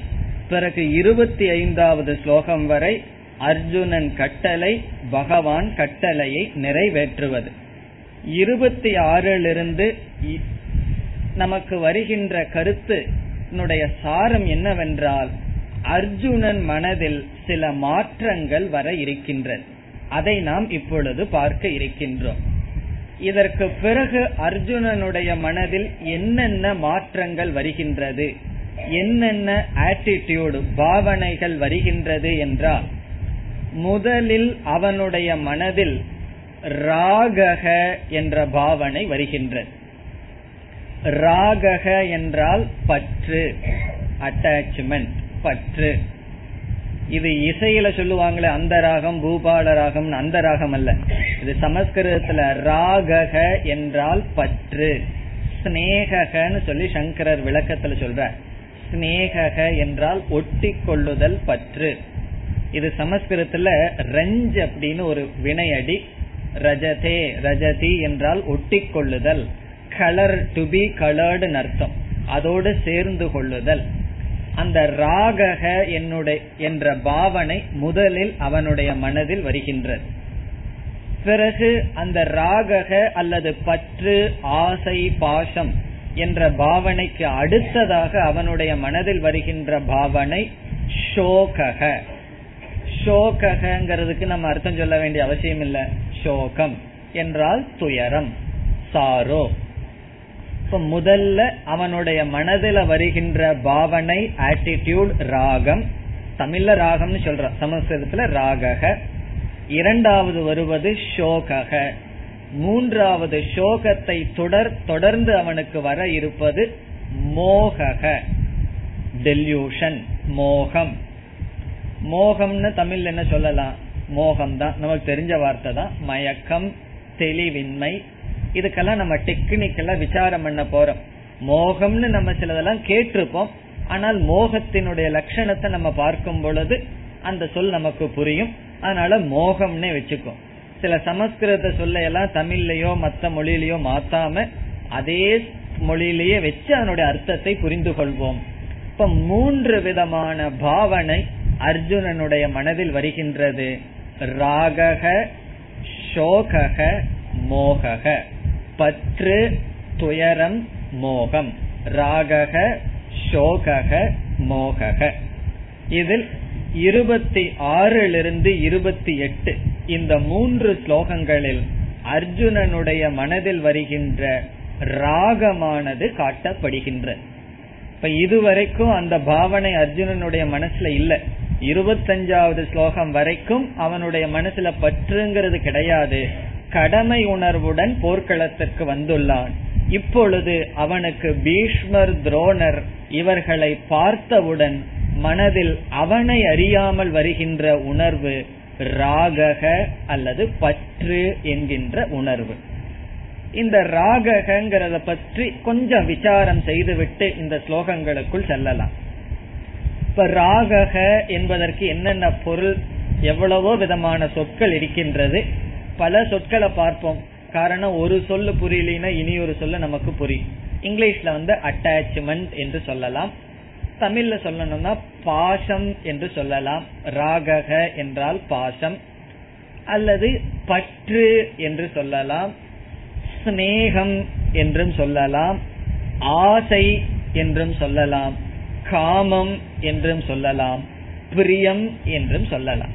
பிறகு இருபத்தி ஐந்தாவது ஸ்லோகம் வரை அர்ஜுனன் கட்டளை பகவான் கட்டளையை நிறைவேற்றுவது. இருபத்தி ஆறிலிருந்து நமக்கு வருகின்ற கருத்து சாரம் என்னவென்றால் அர்ஜுனன் மனதில் சில மாற்றங்கள் வர இருக்கின்றன. அதை நாம் இப்பொழுது பார்க்க இருக்கின்றோம். இதற்கு பிறகு அர்ஜுனனுடைய மனதில் என்னென்ன மாற்றங்கள் வருகின்றது? என்னென்ன ஆட்டிடியூடு பாவனைகள் வருகின்றது என்றால் முதலில் அவனுடைய மனதில் ராகக என்ற பாவனை வருகின்றது. ராகக என்றால் பற்று அட்டாச்மெண்ட் பற்று. இது இசையில சொல்லுவாங்களே அந்த ராகம் பூபால ராகம் அந்த ராகம் அல்ல. இது சமஸ்கிருதத்துல ராகக என்றால் பற்று. ஸ்னேகன்னு சொல்லி சங்கரர் விளக்கத்துல சொல்ற ஸ்னேகக என்றால் ஒட்டி கொள்ளுதல் பற்று. இது சமஸ்கிருதத்துல ரஞ்ச் அப்படின்னு ஒரு வினையடி. ரஜதே ரஜதி என்றால் ஒட்டி கொள்ளுதல் கலர் டு பி கலர்டு அர்த்தம். அதோடு சேர்ந்து கொள்ளுதல். அந்த ராகக என்னுடைய என்ற பாவனை முதலில் அவனுடைய மனதில் வருகின்றது. பிறகு அந்த ராகக அல்லது பற்று ஆசை பாசம் என்ற பாவனைக்கு அடுத்ததாக அவனுடைய மனதில் வருகின்ற பாவனை ஷோகக ஷோகங்கிறதுக்கு நம்ம அர்த்தம் சொல்ல வேண்டிய அவசியம் இல்ல சோகம் என்றால் துயரம் சாரோ. இப்ப முதல்ல அவனுடைய மனதில வருகின்ற பாவனை ஆட்டிடியூட் ராகம். தமிழ்ல ராகம்னு சொல்ற சமஸ்கிருதத்துல ராகக. இரண்டாவது வருவது ஷோகக மூன்றாவது சோகத்தை தொடர் தொடர்ந்து அவனுக்கு வர இருப்பது மோகக. டெல்யூஷன் மோகம். மோகம்னு தமிழ்ல என்ன சொல்லலாம்? மோகம் தான் நமக்கு தெரிஞ்ச வார்த்தை தான். மயக்கம் தெளிவின்மை இதுக்கெல்லாம் நம்ம டெக்னிக்கலா விசாரம் பண்ண போறோம். மோகம்னு நம்ம சிலதெல்லாம் கேட்டிருப்போம். ஆனால் மோகத்தினுடைய லட்சணத்தை நம்ம பார்க்கும் பொழுது அந்த சொல் நமக்கு புரியும். அதனால மோகம்னே வச்சுக்கோ சில சமஸ்கிருத சொல்ல எல்லாம் தமிழ்லயோ மத்த மொழியிலயோ மாத்தாம அதே மொழியிலேயே வச்சு அதனுடைய அர்த்தத்தை புரிந்து கொள்வோம். இப்ப மூன்று விதமான பாவனை அர்ஜுனனுடைய மனதில் வருகின்றது. ராகக சோகக மோகக பற்று துயரம் மோகம். ராகக சோகக மோகக. இதில் இருபத்தி ஆறிலிருந்து இருபத்தி எட்டு இந்த மூன்று ஸ்லோகங்களில் அர்ஜுனனுடைய மனதில் வருகின்ற ராகமானது காட்டப்படுகின்ற. இப்ப இதுவரைக்கும் அந்த பாவனை அர்ஜுனனுடைய மனசுல இல்ல. இருபத்தஞ்சாவது ஸ்லோகம் வரைக்கும் அவனுடைய மனசுல பற்றுங்கிறது கிடையாது. கடமை உணர்வுடன் போர்க்களத்திற்கு வந்துள்ளான். இப்பொழுது அவனுக்கு பீஷ்மர் துரோணர் இவர்களை பார்த்தவுடன் மனதில் அவனை அறியாமல் வருகின்ற உணர்வு ராகக அல்லது பற்று என்கின்ற உணர்வு. இந்த ராககங்கிறத பற்றி கொஞ்சம் விசாரம் செய்துவிட்டு இந்த ஸ்லோகங்களுக்குள் செல்லலாம். இப்ப ராகக என்பதற்கு என்னென்ன பொருள் எவ்வளவோ விதமான சொற்கள் இருக்கின்றது. பல சொற்களை பார்ப்போம். காரணம் ஒரு சொல்லு புரியலனா இனி ஒரு சொல்ல நமக்கு புரியும். இங்கிலீஷ்ல வந்து அட்டாச்மெண்ட் என்று சொல்லலாம். தமிழ்ல சொல்லணும்னா பாசம் என்று சொல்லலாம். ராகக என்றால் பாசம். அல்லது பற்று என்று சொல்லலாம். சிநேகம் என்றும் சொல்லலாம். ஆசை என்றும் சொல்லலாம். காமம் என்றும் சொல்லலாம். பிரியம் என்றும் சொல்லலாம்.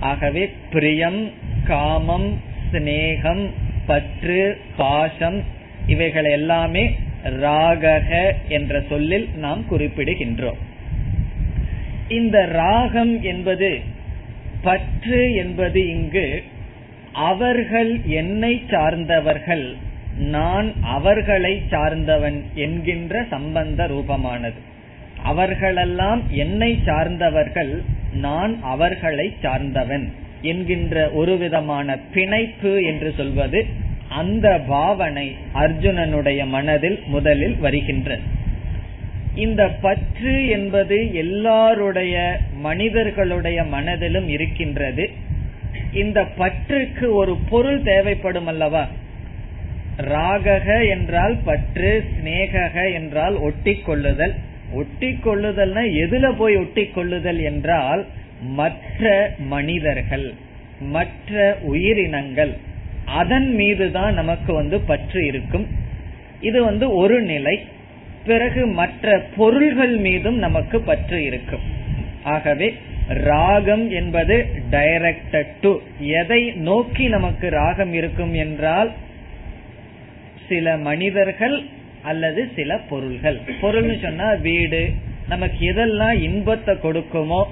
ஆகவே பிரியம் காமம் சிநேகம் பற்று பாசம் இவைகள் எல்லாமே ராகக என்ற சொல்லில் நாம் குறிப்பிடுகின்றோம். இந்த ராகம் என்பது பற்று என்பது இங்கு அவர்கள் என்னை சார்ந்தவர்கள் நான் அவர்களை சார்ந்தவன் என்கின்ற சம்பந்த ரூபமானது. அவர்களெல்லாம் என்னை சார்ந்தவர்கள் நான் அவர்களை சார்ந்தவன். என்கின்ற ஒரு விதமான பிணைப்பு என்று சொல்வது அந்த பாவனை அர்ஜுனனுடைய மனதில் முதலில் வருகின்ற. இந்த பற்று என்பது எல்லாருடைய மனிதர்களுடைய மனதிலும் இருக்கின்றது. இந்த பற்றுக்கு ஒரு பொருள் தேவைப்படும் அல்லவா? ராகக என்றால் பற்று சிநேகக என்றால் ஒட்டி கொள்ளுதல் ஒட்டி கொள்ளுதல்னா எதுல போய் ஒட்டி கொள்ளுதல் என்றால் மற்ற மனிதர்கள் மற்ற உயிரினங்கள் அதன் மீதுதான் நமக்கு வந்து பற்று இருக்கும். இது வந்து ஒரு நிலை பிறகு மற்ற பொருள்கள் மீதும் நமக்கு பற்று இருக்கும். ஆகவே ராகம் என்பது டைரக்டட் டு எதை நோக்கி நமக்கு ராகம் இருக்கும் என்றால் சில மனிதர்கள் அல்லது சில பொருள்கள். பொருள்னு சொன்னா வீடு நமக்கு எதெல்லாம் இன்பத்தை கொடுக்குமோ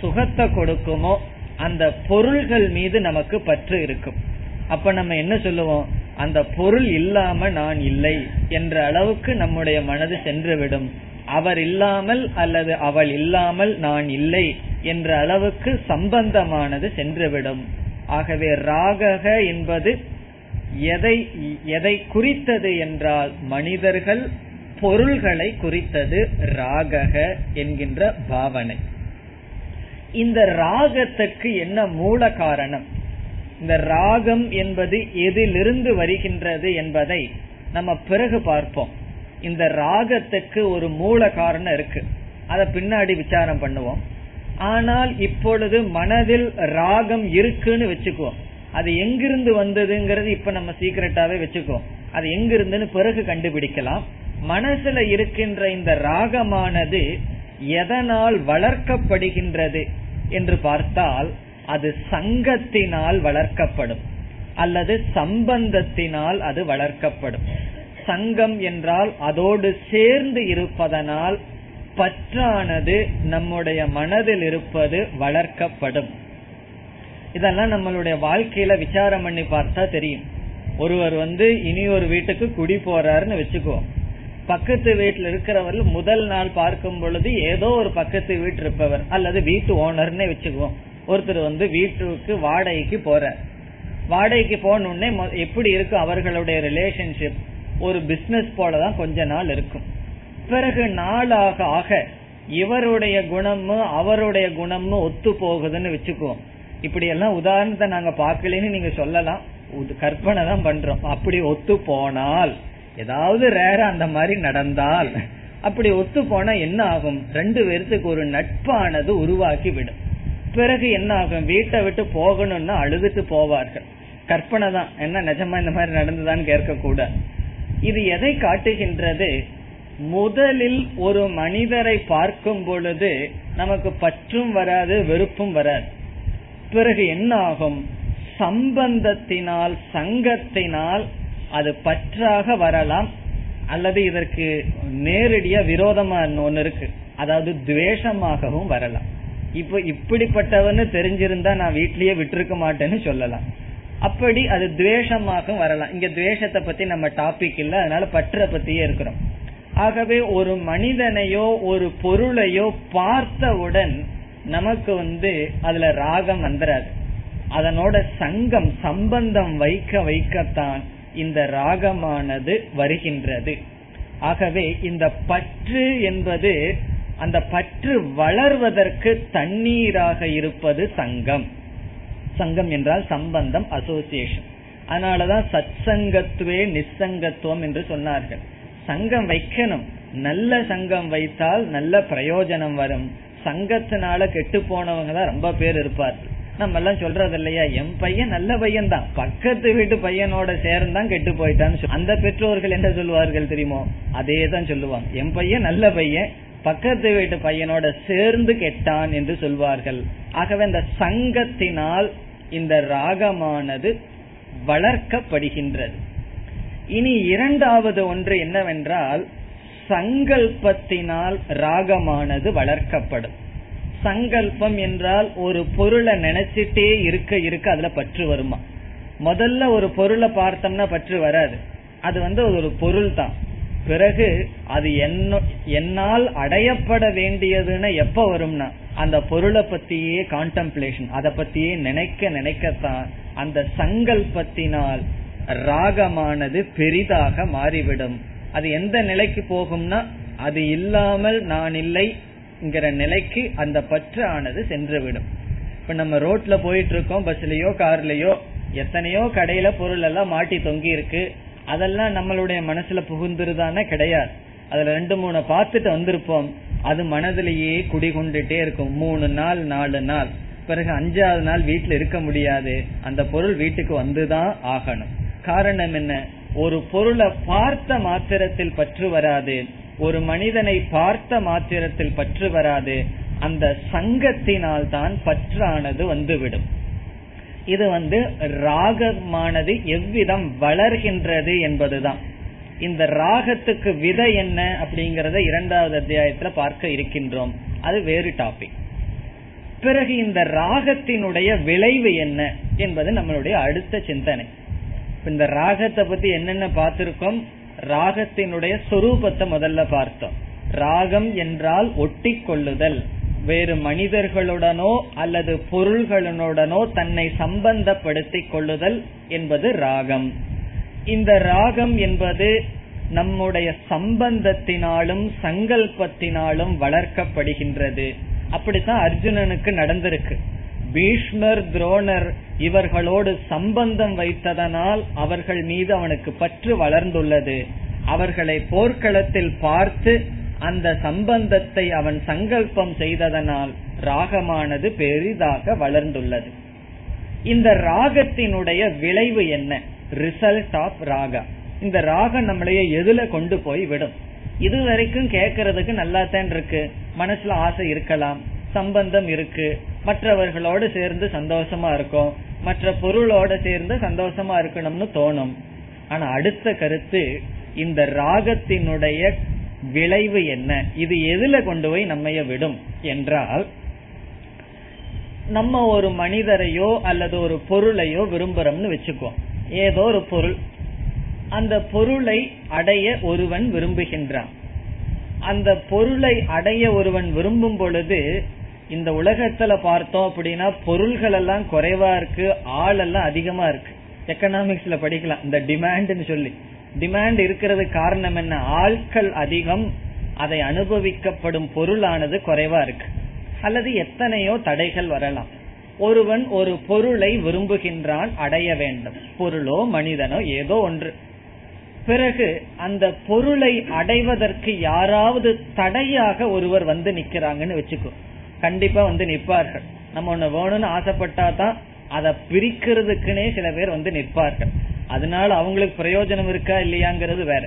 சுகத்தை கொடுக்குமோ அந்த பொருள்கள் மீது நமக்கு பற்று இருக்கும். அப்ப நம்ம என்ன சொல்லுவோம்? அந்த பொருள் இல்லாம நான் இல்லை என்ற அளவுக்கு நம்முடைய மனது சென்றுவிடும். அவர் இல்லாமல் அல்லது அவள் இல்லாமல் நான் இல்லை என்ற அளவுக்கு சம்பந்தமானது சென்றுவிடும். ஆகவே ராகக என்பது எதை எதை குறித்தது என்றால் மனிதர்கள் பொருள்களை குறித்தது ராகக என்கின்ற பாவனை. இந்த ராகத்துக்கு என்ன மூல காரணம்? இந்த ராகம் என்பது எதிலிருந்து வருகின்றது என்பதை நம்ம பிறகு பார்ப்போம். இந்த ராகத்துக்கு ஒரு மூல காரணம் இருக்கு. அத பின்னாடி விசாரம் பண்ணுவோம். ஆனால் இப்பொழுது மனதில் ராகம் இருக்குன்னு வச்சுக்குவோம். அது எங்கிருந்து வந்ததுங்கிறது இப்ப நம்ம சீக்கிரட்டாவே வச்சுக்குவோம். அது எங்கிருந்துன்னு பிறகு கண்டுபிடிக்கலாம். மனசுல இருக்கின்ற இந்த ராகமானது எதனால் வளர்க்கப்படுகின்றது? என்று பார்த்தால் அது சங்கத்தினால் வளர்க்கப்படும். அல்லது சம்பந்தத்தினால் அது வளர்க்கப்படும். சங்கம் என்றால் அதோடு சேர்ந்து இருப்பதனால் பற்றானது நம்முடைய மனதில் இருப்பது வளர்க்கப்படும். இதெல்லாம் நம்மளுடைய வாழ்க்கையில விசாரம் பண்ணி பார்த்தா தெரியும். ஒருவர் வந்து இனி ஒரு வீட்டுக்கு குடி போறாருன்னு வச்சுக்குவோம். பக்கத்து வீட்டுல இருக்கிறவர்கள் முதல் நாள் பார்க்கும் பொழுது ஏதோ ஒரு பக்கத்து வீட்டு இருப்பவர் அல்லது வீட்டு ஓனர்னே வச்சுக்குவோம். ஒருத்தர் வந்து வீட்டுக்கு வாடகைக்கு போற வாடகைக்கு போனோடனே எப்படி இருக்கும் அவர்களுடைய ரிலேஷன்ஷிப் ஒரு பிசினஸ் போலதான் கொஞ்ச நாள் இருக்கும். பிறகு நாளாக ஆக இவருடைய குணமும் அவருடைய குணமும் ஒத்து போகுதுன்னு வச்சுக்குவோம். இப்படி எல்லாம் உதாரணத்தை நாங்க பாக்கலன்னு நீங்க சொல்லலாம். கற்பனை தான் பண்றோம். அப்படி ஒத்து போனால் ஏதாவது ரேரா அந்த மாதிரி நடந்தால் அப்படி ஒத்து போனா என்ன ஆகும் ரெண்டு பேர்த்துக்கு ஒரு நட்பானது உருவாக்கி விடும் பிறகு என்ன ஆகும் வீட்டை விட்டு போகணும்னா அழுதுட்டு போவார்கள். கற்பனை தான். என்ன நிஜமா இந்த மாதிரி நடந்துதான்னு கேட்க கூட இது எதை காட்டுகின்றது? முதலில் ஒரு மனிதரை பார்க்கும் பொழுது நமக்கு பற்றும் வராது வெறுப்பும் வராது. பிறகு என்ன ஆகும் சம்பந்தத்தினால் சங்கத்தினால் அது பற்றாக வரலாம் அல்லது இதற்கு நேரடியா விரோதமா ஒன்னு இருக்கு. அதாவது துவேஷமாகவும் வரலாம். இப்ப இப்படிப்பட்டவன்னு தெரிஞ்சிருந்தா நான் வீட்லயே விட்டுருக்க மாட்டேன்னு சொல்லலாம். அப்படி அது துவேஷமாக வரலாம். இங்க துவேஷத்தை பத்தி நம்ம டாபிக் இல்ல அதனால பற்ற பத்தியே இருக்கிறோம். ஆகவே ஒரு மனிதனையோ ஒரு பொருளையோ பார்த்தவுடன் நமக்கு வந்து அதுல ராகம் வந்துடாது அதனோட சங்கம் சம்பந்தம் வைக்க வைக்கத்தான் இந்த ராகமானது வருகின்றது. ஆகவே இந்த பற்று என்பது அந்த பற்று வளர்வதற்கு தண்ணீராக இருப்பது சங்கம். சங்கம் என்றால் சம்பந்தம் அசோசியேஷன் அதனாலதான் சத் சங்கத்துவே நிசங்கத்துவம் என்று சொன்னார்கள். சங்கம் வைக்கணும். நல்ல சங்கம் வைத்தால் நல்ல பிரயோஜனம் வரும். சங்கத்தினால கெட்டு போனவங்க தான் ரொம்ப பேர் இருப்பார்கள். நம்ம எல்லாம் சொல்றது இல்லையா என் பையன் நல்ல பையன் தான் பக்கத்து வீட்டு பையனோட சேர்ந்தான் கெட்டு போயிட்டான்னு அந்த பெற்றோர்கள் என்ன சொல்லுவார்கள் தெரியுமோ? அதே தான் சொல்லுவாங்க. என் பையன் நல்ல பையன் பக்கத்து வீட்டு பையனோட சேர்ந்து கெட்டான் என்று சொல்வார்கள். ஆகவே அந்த சங்கத்தினால் இந்த ராகமானது வளர்க்கப்படுகின்றது. இனி இரண்டாவது ஒன்று என்னவென்றால் சங்கல்பத்தினால் ராகமானது வளர்க்கப்படும். சங்கல்பம் என்றால் ஒரு பொருளை நினைச்சிட்டே இருக்க இருக்க அதுல பற்று வருமா? முதல்ல ஒரு பொருளை பார்த்தோம்னா பற்று வராது. அது வந்து ஒரு பொருள் தான். பிறகு அது என்னால் அடையப்பட வேண்டியதுன்னு எப்ப வரும்னா அந்த பொருளை பத்தியே கான்டம்ப்ளேஷன் அதை பத்தியே நினைக்க நினைக்கத்தான் அந்த சங்கல்பத்தினால் ராகமானது பெரிதாக மாறிவிடும். அது எந்த நிலைக்கு போகும்னா அது இல்லாமல் நான் இல்லை நிலைக்கு அந்த பற்று ஆனது சென்றுவிடும். இப்ப நம்ம ரோட்ல போயிட்டு இருக்கோம் பஸ்லயோ கார்லயோ எத்தனையோ கடையில பொருள் எல்லாம் மாட்டி தொங்கி இருக்கு அதெல்லாம் நம்மளுடைய மனசுல புகுந்துருதானே கிடையாது. அதுல ரெண்டு மூணு பார்த்துட்டு வந்திருப்போம். அது மனதிலேயே குடிகொண்டுட்டே இருக்கும். மூணு நாள் நாலு நாள். பிறகு அஞ்சாவது நாள் வீட்டுல இருக்க முடியாது. அந்த பொருள் வீட்டுக்கு வந்துதான் ஆகணும். காரணம் என்ன? ஒரு பொருளை பார்த்த மாத்திரத்தில் பற்று வராது. ஒரு மனிதனை பார்த்த மாத்திரத்தில் பற்று வராது அந்த சங்கத்தினால் தான் பற்றானது வந்துவிடும். இது வந்து ராகமானது எவ்விதம் வளர்கின்றது என்பதுதான். இந்த ராகத்துக்கு விதை என்ன அப்படிங்கறத இரண்டாவது அத்தியாயத்துல பார்க்க இருக்கின்றோம். அது வேறு டாபிக் பிறகு இந்த ராகத்தினுடைய விளைவு என்ன என்பது நம்மளுடைய அடுத்த சிந்தனை. இந்த ராகத்தை பத்தி என்னென்ன பார்த்திருக்கோம்? ராகத்தினுடைய சொரூபத்தை முதல்ல பார்த்தோம். ராகம் என்றால் ஒட்டி கொள்ளுதல் வேறு மனிதர்களுடனோ அல்லது பொருள்களுடனோ தன்னை சம்பந்தப்படுத்திக் கொள்ளுதல் என்பது ராகம். இந்த ராகம் என்பது நம்முடைய சம்பந்தத்தினாலும் சங்கல்பத்தினாலும் வளர்க்கப்படுகின்றது. அப்படித்தான் அர்ஜுனனுக்கு நடந்திருக்கு. பீஷ்மர் துரோணர் இவர்களோடு சம்பந்தம் வைத்ததனால் அவர்கள் மீது அவனுக்கு பற்று வளர்ந்துள்ளது. அவர்களை போர்க்களத்தில் பார்த்து அந்த சம்பந்தத்தை அவன் சங்கல்பம் செய்ததனால் ராகமானது பெரிதாக வளர்ந்துள்ளது. இந்த ராகத்தினுடைய விளைவு என்ன? Result of raga. இந்த ராகம் நம்மளைய எதுல கொண்டு போய் விடும்? இது வரைக்கும் கேட்கறதுக்கு நல்லா தான் இருக்கு. மனசுல ஆசை இருக்கலாம். சம்பந்தம் இருக்கு. மற்றவர்களோடு சேர்ந்து சந்தோஷமா இருக்கும். மற்ற பொருளோட சேர்ந்து சந்தோஷமா இருக்கணும்னு தோணும். ஆனா அடுத்த கருத்து இந்த ராகத்தினுடைய விளைவு என்ன? இது எதுல கொண்டு போய் நம்மைய விடும்? என்றால் நம்ம ஒரு மனிதரையோ அல்லது ஒரு பொருளையோ விரும்புறோம்னு வச்சுக்கோம் ஏதோ ஒரு பொருள். அந்த பொருளை அடைய ஒருவன் விரும்புகின்றான். அந்த பொருளை அடைய ஒருவன் விரும்பும் பொழுது இந்த உலகத்துல பார்த்தோம் அப்படின்னா பொருள்கள் எல்லாம் குறைவா இருக்கு ஆள் எல்லாம் அதிகமா இருக்கு. எக்கனாமிக்ஸ்ல படிக்கலாம். இந்த டிமாண்ட்னு சொல்லி. டிமாண்ட் இருக்கிறது காரணம் என்ன? ஆட்கள் அதிகம் அதை அனுபவிக்கப்படும் பொருளானது குறைவா இருக்கு. அல்லது எத்தனையோ தடைகள் வரலாம். ஒருவன் ஒரு பொருளை விரும்புகின்றான் அடைய வேண்டும். பொருளோ மனிதனோ ஏதோ ஒன்று. பிறகு அந்த பொருளை அடைவதற்கு யாராவது தடையாக ஒருவர் வந்து நிக்கிறாங்கன்னு வச்சுக்கோ. கண்டிப்பா வந்து நிற்பார்கள். நம்ம ஒண்ணு வேணும்னு ஆசைப்பட்டா தான் அதை பிரிக்கிறதுக்குனே சில பேர் வந்து நிற்பார்கள். அதனால அவங்களுக்கு பிரயோஜனம் இருக்கா இல்லையாங்கிறது வேற.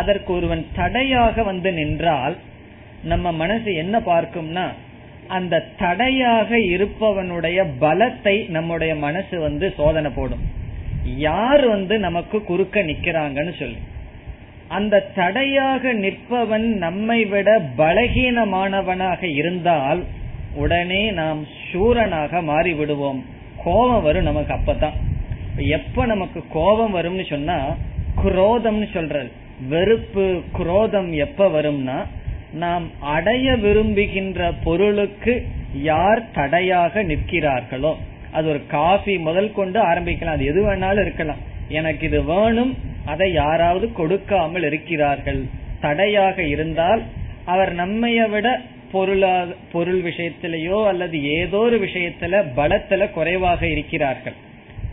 அதற்கு ஒருவன் தடையாக வந்து நின்றால் நம்ம மனசு என்ன பார்க்கும்னா அந்த தடையாக இருப்பவனுடைய பலத்தை நம்முடைய மனசு வந்து சோதனை போடும். யார் வந்து நமக்கு குறுக்க நிக்கிறாங்கன்னு சொல்லி. அந்த தடையாக நிற்பவன் நம்மை விட பலகீனமானவனாக இருந்தால் உடனே நாம் சூரனாக மாறி விடுவோம் கோபம் வரும் நமக்கு அப்பதான். எப்ப நமக்கு கோபம் வரும்னு சொன்னா குரோதம்னு சொல்றது வெறுப்பு குரோதம் எப்ப வரும்னா நாம் அடைய விரும்புகின்ற பொருளுக்கு யார் தடையாக நிற்கிறார்களோ. அது ஒரு காஃபி முதல் கொண்டு ஆரம்பிக்கலாம். அது எது வேணாலும் இருக்கலாம். எனக்கு இது வேணும் அதை யாராவது கொடுக்காமல் இருக்கிறார்கள். தடையாக இருந்தால் அவர் நம்மைய விட பொருளா பொருள் விஷயத்திலேயோ அல்லது ஏதோ ஒரு விஷயத்துல பலத்துல குறைவாக இருக்கிறார்கள்.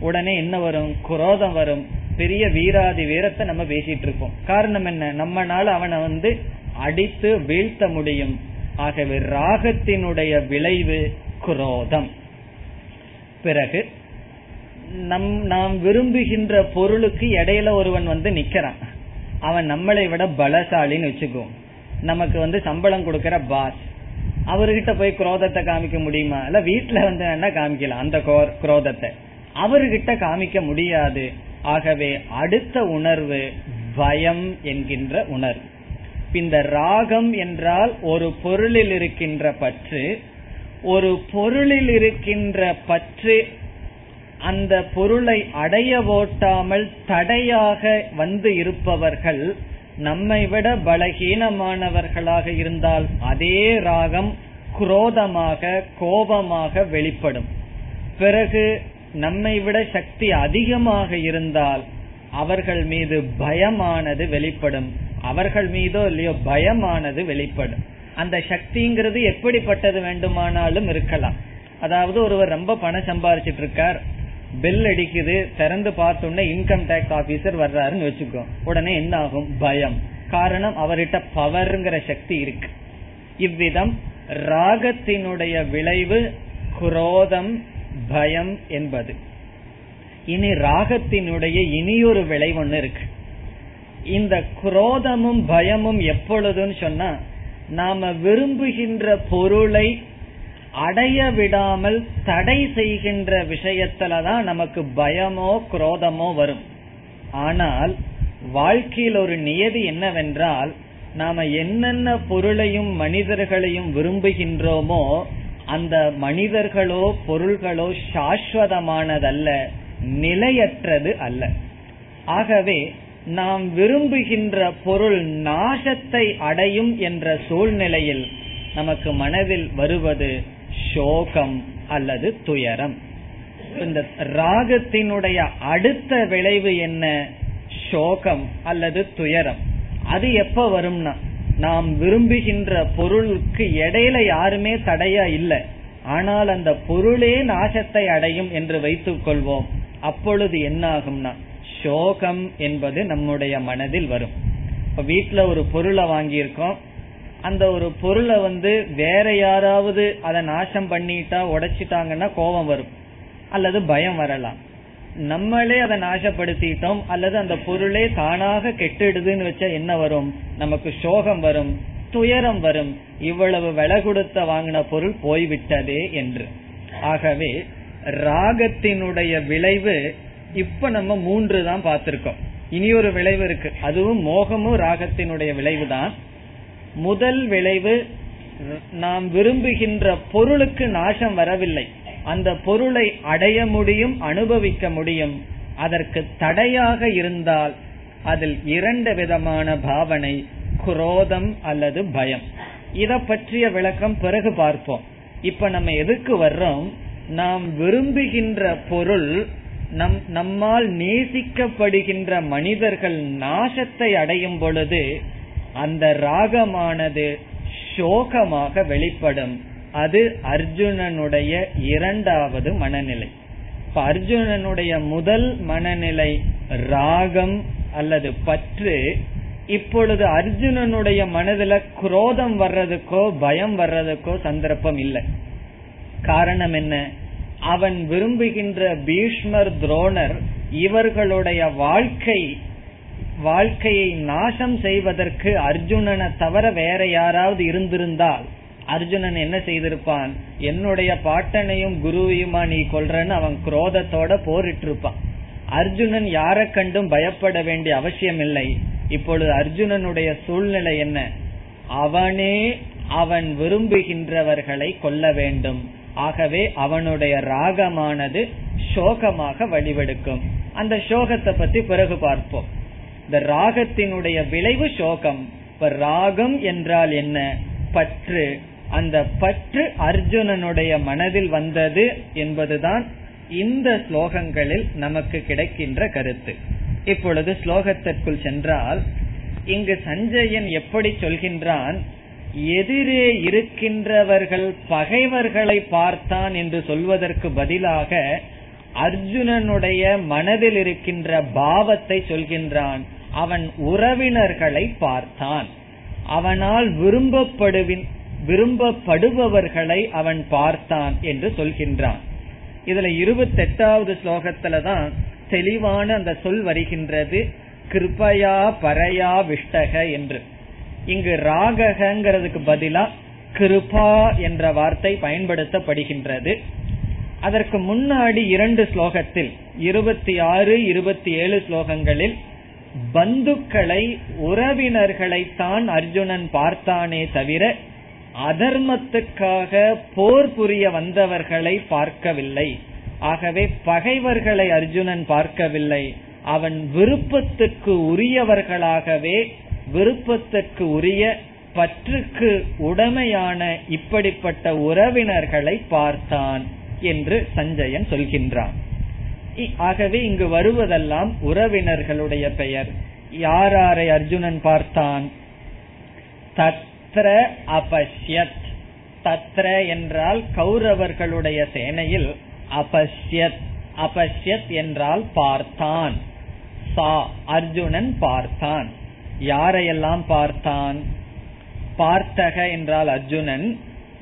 உடனே என்ன வரும்? குரோதம் வரும். பெரிய வீராதி வீரத்தை நம்ம பேசிட்டு இருக்கோம் காரணம் என்ன? நம்மனால அவனை வந்து அடித்து வீழ்த்த முடியும். ஆகவே ராகத்தினுடைய விளைவு குரோதம். பிறகு நம் நாம் விரும்புகின்ற பொருளுக்கு இடையில ஒருவன் வந்து நிக்கிறான். அவன் நம்மளை விட பலசாலின்னு வச்சுக்குவோம் நமக்கு வந்து சம்பளம் கொடுக்கற பாஸ் அவர்கிட்ட போய் குரோதத்தை காமிக்க முடியுமா? இல்ல வீட்டுல வந்து வேணா காமிக்கலாம் அந்த குரோதத்தை. அவர்கிட்ட காமிக்க முடியாது. ஆகவே அடுத்த உணர்வு பயம் என்கின்ற உணர்வு. இந்த ராகம் என்றால் ஒரு பொருளில் இருக்கின்ற பற்று. ஒரு பொருளில் இருக்கின்ற பற்று அந்த பொருளை அடைய ஓட்டாமல் தடையாக வந்து இருப்பவர்கள் நம்மை விட பலகீனமானவர்களாக இருந்தால் அதே ராகம் குரோதமாக கோபமாக வெளிப்படும். பிறகு நம்மை விட சக்தி அதிகமாக இருந்தால் அவர்கள் மீது பயமானது வெளிப்படும். அவர்கள் மீதோ இல்லையோ பயமானது வெளிப்படும். அந்த சக்திங்கிறது எப்படிப்பட்டது வேண்டுமானாலும் இருக்கலாம். அதாவது ஒருவர் ரொம்ப பணம் சம்பாரிச்சிட்டு இருக்கார் பெல் அடிக்குது திறந்து பார்த்தோன்னே இன்கம் டேக்ஸ் ஆபீசர் வர்றாருன்னு வச்சுக்கோ. உடனே என்ன ஆகும் பயம். காரணம் அவர்கிட்ட பவர்ங்கிற சக்தி இருக்கு. இவ்விதம் ராகத்தினுடைய விளைவு குரோதம் பயம் என்பது. இனி ராகத்தினுடைய இனியொரு விளைவு ஒண்ணு இருக்கு. இந்த குரோதமும் பயமும் எப்பொழுதுன்னு சொன்னா நாம விரும்புகின்ற பொருளை அடைய விடாமல் தடை செய்கின்ற விஷயத்துலதான் நமக்கு பயமோ குரோதமோ வரும். ஆனால் வாழ்க்கையில் ஒரு நியதி என்னவென்றால் நாம என்னென்ன பொருளையும் மனிதர்களையும் விரும்புகின்றோமோ அந்த மனிதர்களோ பொருள்களோ சாஸ்வதமானதல்ல நிலையற்றது அல்ல. ஆகவே நாம் விரும்புகின்ற பொருள் நாசத்தை அடையும் என்ற சூழ்நிலையில் நமக்கு மனதில் வருவது சோகம் அல்லது துயரம். இந்த ராகத்தினுடைய அடுத்த விளைவு என்ன? சோகம் அல்லது துயரம். அது எப்ப வரும்னா நாம் விரும்புகின்ற பொருளுக்கு இடையில யாருமே தடையா இல்லை. ஆனால் அந்த பொருளே நாசத்தை அடையும் என்று வைத்துக் கொள்வோம். அப்பொழுது என்ன ஆகும்னா சோகம் என்பது நம்முடைய மனதில் வரும். இப்ப வீட்டுல ஒரு பொருளை வாங்கியிருக்கோம். அந்த ஒரு பொருளை வந்து வேற யாராவது அதை நாசம் பண்ணிட்டா உடைச்சிட்டாங்கன்னா கோபம் வரும். அல்லது பயம் வரலாம். நம்மளே அதை நாசப்படுத்திட்டோம் அல்லது அந்த பொருளே தானாக கெட்டுடுதுன்னு வச்சா என்ன வரும்? நமக்கு சோகம் வரும் துயரம் வரும். இவ்வளவு விலை கொடுத்த வாங்கின பொருள் போய்விட்டதே என்று. ஆகவே ராகத்தினுடைய விளைவு இப்ப நம்ம மூன்று தான் பார்த்திருக்கோம். இனி ஒரு விளைவு இருக்கு. அதுவும் மோகமும் ராகத்தினுடைய விளைவு தான் முதல் விளைவு நாம் விரும்புகின்ற பொருளுக்கு நாசம் வரவில்லை. அந்த பொருளை அடைய முடியும் அனுபவிக்க முடியும். அதற்கு தடையாக இருந்தால் அதில் இரண்டு விதமான பாவனை குரோதம் அல்லது பயம். இத பற்றிய விளக்கம் பிறகு பார்ப்போம். இப்ப நம்ம எதுக்கு வர்றோம்? நாம் விரும்புகின்ற பொருள் நம் நம்மால் நேசிக்கப்படுகின்ற மனிதர்கள் நாசத்தை அடையும் பொழுது அந்த ராகமானது சோகமாக வெளிப்படும். அது அர்ஜுனனுடைய இரண்டாவது மனநிலை. இப்ப அர்ஜுனனுடைய முதல் மனநிலை ராகம் அல்லது பற்று. இப்பொழுது அர்ஜுனனுடைய மனதுல குரோதம் வர்றதுக்கோ பயம் வர்றதுக்கோ சந்தர்ப்பம் இல்லை. காரணம் என்ன? அவன் விரும்புகின்ற பீஷ்மர் துரோணர் இவர்களுடைய வாழ்க்கை வாழ்க்கையை நாசம் செய்வதற்கு அர்ஜுனனை தவிர வேற யாராவது இருந்திருந்தால் அர்ஜுனன் என்ன செய்திருப்பான்? என்னுடைய பாட்டனையும் குருவையுமா நீ கொல்றன்னு அவன் குரோதத்தோட போரிட்டு இருப்பான் அர்ஜுனன் யாரை கண்டும் பயப்பட வேண்டிய அவசியம் இல்லை இப்பொழுது அர்ஜுனனுடைய சூழ்நிலை என்ன? அவனே அவன் விரும்புகின்றவர்களை கொல்ல வேண்டும். ஆகவே அவனுடைய ராகமானது சோகமாக வழிவெடுக்கும். அந்த சோகத்தை பத்தி பிறகு பார்ப்போம். இந்த ராகத்தினுடைய விளைவு சோகம். இப்ப ராகம் என்றால் என்ன? பற்று. அந்த பற்று அர்ஜுனனுடைய மனதில் வந்தது என்பதுதான் இந்த ஸ்லோகங்களில் நமக்கு கிடைக்கின்ற கருத்து. இப்பொழுது ஸ்லோகத்திற்குள் சென்றால் இங்கு சஞ்சயன் எப்படி சொல்கின்றான்? எதிரே இருக்கின்றவர்கள் பகைவர்களை பார்த்தான் என்று சொல்வதற்கு பதிலாக அர்ஜுனனுடைய மனதில் இருக்கின்ற பாவத்தை சொல்கின்றான். அவன் உறவினர்களை பார்த்தான். அவனால் விரும்பப்படுவின் விரும்பப்படுபவர்களை அவன் பார்த்தான் என்று சொல்கின்றான். இதுல இருபத்தி எட்டாவது ஸ்லோகத்துலதான் தெளிவான அந்த சொல் வருகின்றது கிருபயா பரையா விஷ்டக என்று. இங்கு ராககங்கிறதுக்கு பதிலா கிருபா என்ற வார்த்தை பயன்படுத்தப்படுகின்றது. அதற்கு முன்னாடி இரண்டு ஸ்லோகத்தில் இருபத்தி ஆறு இருபத்தி ஏழு ஸ்லோகங்களில் பந்துக்களை உறவினர்களைத்தான் அர்ஜுனன் பார்த்தானே தவிர அதர்மத்துக்காக போர் புரிய வந்தவர்களை பார்க்கவில்லை. ஆகவே பகைவர்களை அர்ஜுனன் பார்க்கவில்லை. அவன் விருப்பத்துக்கு உரியவர்களாகவே விருப்பத்துக்கு உரிய பற்றுக்கு உடமையான இப்படிப்பட்ட உறவினர்களை பார்த்தான் என்று சஞ்சயன் சொல்கின்றான். ஆகவே இங்கு வருவதெல்லாம் உறவினர்களுடைய பெயர். யாராரை அர்ஜுனன் பார்த்தான்? தத்ர அபஷ்யத். தத்ர என்றால் கௌரவர்களுடைய சேனையில் அபஷ்யத். அபஷ்யத் என்றால் பார்த்தான். சா அர்ஜுனன் பார்த்தான். யாரையெல்லாம் பார்த்தான்? பார்த்தக என்றால் அர்ஜுனன்.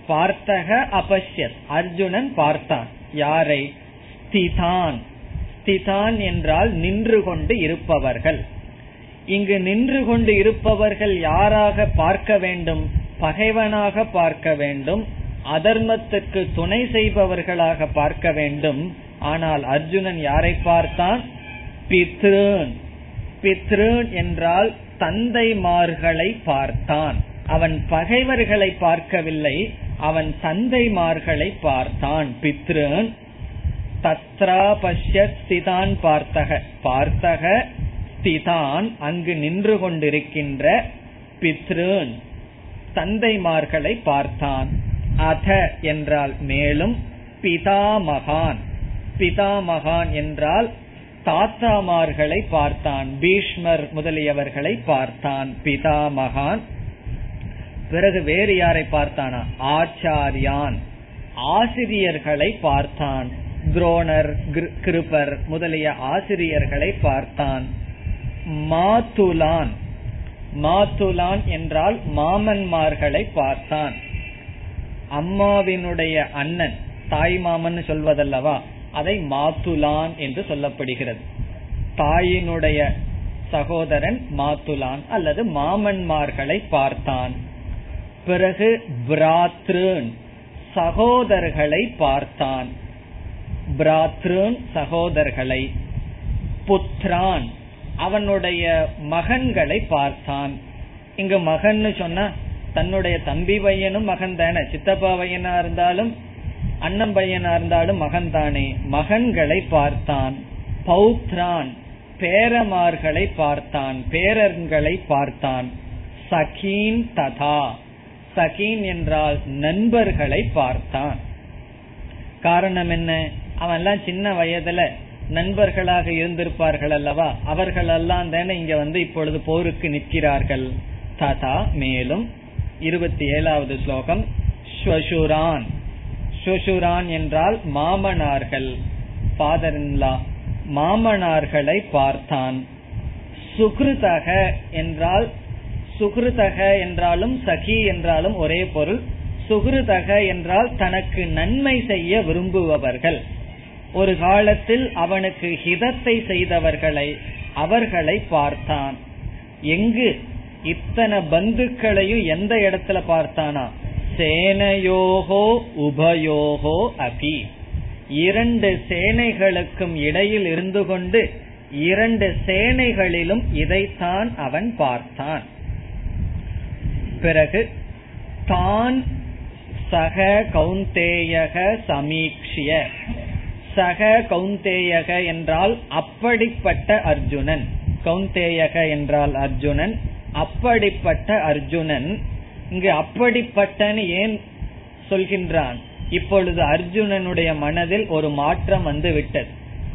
பார்த்தக அபஷ்யத். அர்ஜுனன் பார்த்தான். யாரை? ஸ்திதான். ஸ்திதான் என்றால் நின்று கொண்டு இருப்பவர்கள். இங்கு நின்று கொண்டு இருப்பவர்கள் யாராக பார்க்க வேண்டும்? பகைவனாக பார்க்க வேண்டும். அதர்மத்துக்கு துணை செய்பவர்களாக பார்க்க வேண்டும். ஆனால் அர்ஜுனன் யாரை பார்த்தான்? பித்ருன். பித்ருன் என்றால் தந்தைமார்களை பார்த்தான். அவன் பகைவர்களை பார்க்கவில்லை. அவன் தந்தைமார்களை பார்த்தான். பித்ருன். தத்ரா பஷ்ய ஸ்திதான் பார்த்தக. பார்த்தக ஸ்திதான் அங்கு நின்று கொண்டிருக்கின்ற பித்ருன் தந்தைமார்களை பார்த்தான். அத என்றால் மேலும் பிதாமகான். பிதாமகான் என்றால் தாத்தாமார்களை பார்த்தான். பீஷ்மர் முதலியவர்களை பார்த்தான். பிதாமகான். பிறகு வேறு யாரை பார்த்தானா? ஆச்சாரியான். ஆசிரியர்களை பார்த்தான். துரோணர் கிருபர் முதலிய ஆசிரியர்களை பார்த்தான். மாத்துலான். மாத்துலான் என்றால் மாமன்மார்களை பார்த்தான். அம்மாவினுடைய அண்ணன் தாய் மாமன் சொல்வதல்லவா? அதை மாத்துலான் என்று சொல்லப்படுகிறது. தாயினுடைய சகோதரன் மாத்துலான் அல்லது மாமன்மார்களை பார்த்தான். பிறகு பிராத்ருன் சகோதரர்களை பார்த்தான். பிராத்ருன் சகோதரர்களை. புத்ரான் அவனுடைய மகன்களை பார்த்தான். இங்க மகன் சொன்னா தன்னுடைய தம்பி பையனும் மகன் தானே. சித்தப்பா பையனா இருந்தாலும் அண்ணன் பையனா இருந்தாலும் மகன் தானே. மகன்களை பார்த்தான். பௌத்ரான் பேரமார்களை பார்த்தான். பேரன்களை பார்த்தான். சகீன் ததா. சகீன் என்றால் நண்பர்களை பார்த்தான். காரணம் என்ன? அவன் எல்லாம் சின்ன வயதுல நண்பர்களாக இருந்திருப்பார்கள் அல்லவா? அவர்கள் எல்லாம் தானே இங்க வந்து இப்பொழுது போருக்கு நிற்கிறார்கள். ததா மேலும் இருபத்தி ஏழாவது ஸ்லோகம். ஸ்வசுரான். ஸ்வசுரான் என்றால் மாமனார்கள். ஃபாதர் மாமனார்களை பார்த்தான். சுகிருதக என்றால் சுகிருதக என்றாலும் சகி என்றாலும் ஒரே பொருள். சுகிருதக என்றால் தனக்கு நன்மை செய்ய விரும்புபவர்கள். ஒரு காலத்தில் அவனுக்கு ஹிதத்தை செய்தவர்களை அவர்களை பார்த்தான். எங்கு? இத்தனை பந்துக்களையும் எந்த இடத்துல பார்த்தானா? சேனையோகோ உபயோகோ அபி. இரண்டு சேனைகளுக்கும் இடையில் இருந்து கொண்டு இரண்டு சேனைகளிலும் இதைத்தான் அவன் பார்த்தான். பிறகு தான் சக கௌந்தேயக சமீக்ஷிய. சக கௌந்தேயக என்றால் அப்படிப்பட்ட அர்ஜுனன். கௌந்தேயக என்றால் அர்ஜுனன் அப்படிப்பட்ட அர்ஜுனன். இங்கு அப்படிப்பட்டன்னு ஏன் சொல்கின்றான்? இப்பொழுது அர்ஜுனனுடைய மனதில் ஒரு மாற்றம் வந்து விட்டது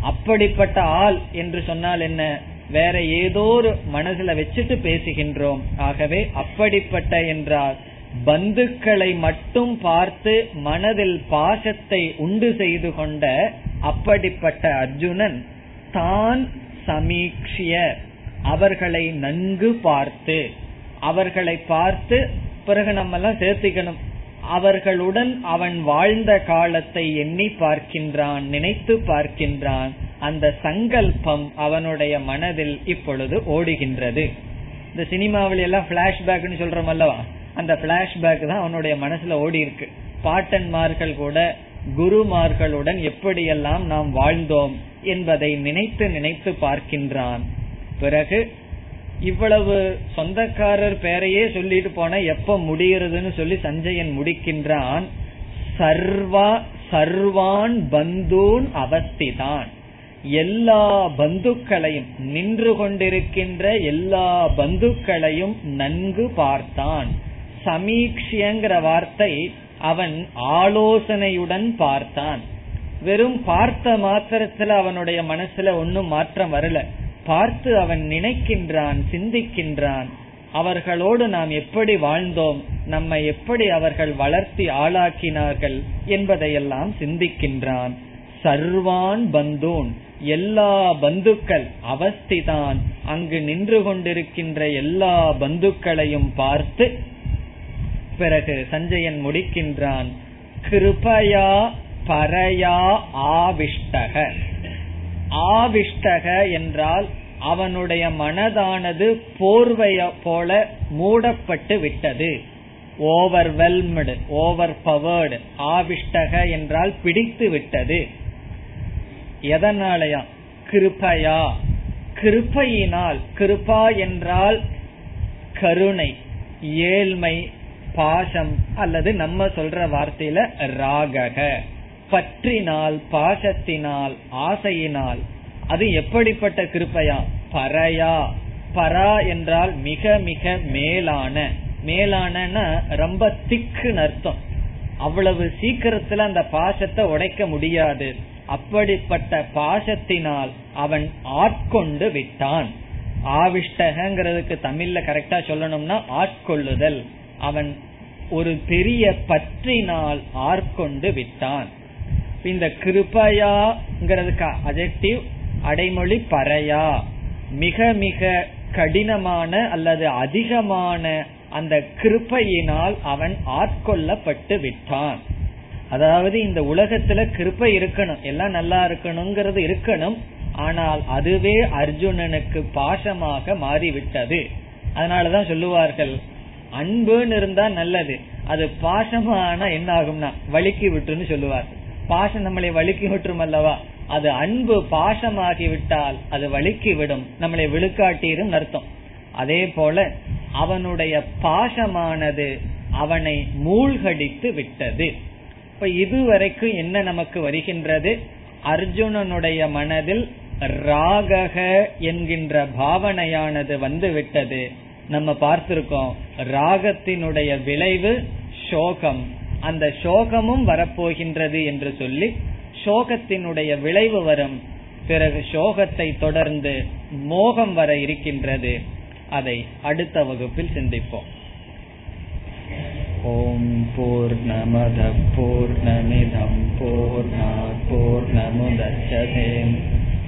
அப்படிப்பட்ட ஆள் என்று சொன்னால் என்ன? வேற ஏதோ ஒரு மனசுல வச்சுட்டு பேசுகின்றோம். ஆகவே அப்படிப்பட்ட என்றால் பந்துக்களை மட்டும் பார்த்து மனதில் பாசத்தை உண்டு செய்து கொண்ட அப்படிப்பட்ட அர்ஜுனன் தான் சமீக்ஷிய. அவர்களை நன்கு பார்த்து அவர்களை பார்த்து பிறகு நம்ம எல்லாம் சேர்த்திக்கணும். அவர்களுடன் அவன் வாழ்ந்த காலத்தை எண்ணி பார்க்கின்றான் நினைத்து பார்க்கின்றான். அந்த சங்கல்பம் அவனுடைய மனதில் இப்பொழுது ஓடுகின்றது. இந்த சினிமாவில எல்லாம் பிளாஷ்பேக்னு சொல்றோம் அல்லவா அந்த பிளாஷ்பேக் தான் அவனுடைய மனசுல ஓடி இருக்கு பாட்டன்மார்கள் கூட குருமார்களுடன் எப்படியெல்லாம் நாம் வாழ்ந்தோம் என்பதை நினைத்து நினைத்து பார்க்கின்றான். பிறகு இவ்வளவு சொந்தக்காரர் பேரையே சொல்லிட்டு போன எப்ப முடிகிறதுன்னு சொல்லி சஞ்சயன் முடிக்கின்றான். சர்வா சர்வான் பந்தூன் அவஸ்திதான். எல்லா பந்துக்களையும் நின்று கொண்டிருக்கின்ற எல்லா பந்துக்களையும் நன்கு பார்த்தான். சமீக்ஷியங்கிற வார்த்தை அவன் ஆலோசனையுடன் பார்த்தான். வெறும் பார்த்த மாத்திரத்துல அவனுடைய மனசுல ஒன்னும் மாற்றம் வரல. பார்த்து அவன் நினைக்கின்றான் சிந்திக்கின்றான். அவர்களோடு நாம் எப்படி வாழ்ந்தோம் நம்மை எப்படி அவர்கள் வளர்த்தி ஆளாக்கினார்கள் என்பதையெல்லாம் சிந்திக்கின்றான். சர்வான் பந்தூன் எல்லா பந்துக்கள் அவஸ்திதான். அங்கு நின்று கொண்டிருக்கின்ற எல்லா பந்துக்களையும் பார்த்து பிறகு சஞ்சயன் முடிக்கின்றான். கிருபயா பரையா ஆவிஷ்டக. ஆவிஷ்டக என்றால் அவனுடைய மனதானது போர்வைய போல மூடப்பட்டு விட்டது. ஓவர்வெல்ம்டு ஓவர் பவர்டு ஆவிஷ்டக என்றால் பிடித்து விட்டது. எதனாலயா? கிருபையா. கிருப்பையினால் கிருபா என்றால் கருணை ஏழ்மை பாசம் அல்லது நம்ம சொல்ற வார்த்தையில ராகக. பற்றினால் பாசத்தினால் ஆசையினால் அது எப்படிப்பட்ட கிருப்பையா? பறையா. பரா என்றால் மிக மிக மேலான. மேலான ரொம்ப திக்குன்னு அர்த்தம். அவ்வளவு சீக்கிரத்துல அந்த பாசத்தை உடைக்க முடியாது. அப்படிப்பட்ட பாசத்தினால் அவன் ஆட்கொண்டு விட்டான். ஆவிஷ்டகங்கிறதுக்கு தமிழ்ல கரெக்டா சொல்லணும்னா ஆட்கொள்ளுதல். அவன் ஒரு பெரிய பற்றினால் ஆட்கொண்டு விட்டான். இந்த கிருபையாங்கிறதுக்கு அஜெக்டிவ் அடைமொழி பறையா. மிக மிக கடினமான அல்லது அதிகமான அந்த கிருப்பையினால் அவன் ஆட்கொள்ளப்பட்டு விட்டான். அதாவது இந்த உலகத்துல கிருப்பை இருக்கணும். எல்லாம் நல்லா இருக்கணுங்கிறது இருக்கணும். ஆனால் அதுவே அர்ஜுனனுக்கு பாசமாக மாறிவிட்டது. அதனாலதான் சொல்லுவார்கள் அன்புன்னு இருந்தா நல்லது. அது பாசமான என்ன ஆகும்னா வலிக்கு விட்டுன்னு சொல்லுவார். பாசம் நம்மளை வலிக்கு விட்டுரும் அல்லவா? அது அன்பு பாசமாகி விட்டால் அது வலிக்கு விடும். நம்மளை விழுக்காட்டீரும் அர்த்தம். அதே போல அவனுடைய பாசமானது அவனை மூழ்கடித்து விட்டது. இப்ப இதுவரைக்கும் என்ன நமக்கு வருகின்றது? அர்ஜுனனுடைய மனதில் ராகக என்கின்ற பாவனையானது வந்து விட்டது. நம்ம பார்த்திருக்கோம் ராகத்தினுடைய விளைவு சோகம். அந்த சோகமும் வரப்போகின்றது என்று சொல்லி சோகத்தினுடைய விளைவு வரும். பிறகு சோகத்தை தொடர்ந்து மோகம் வர இருக்கின்றது. அதை அடுத்த வகுப்பில் சிந்திப்போம். ஓம் போர் நமத போர் நமிதம்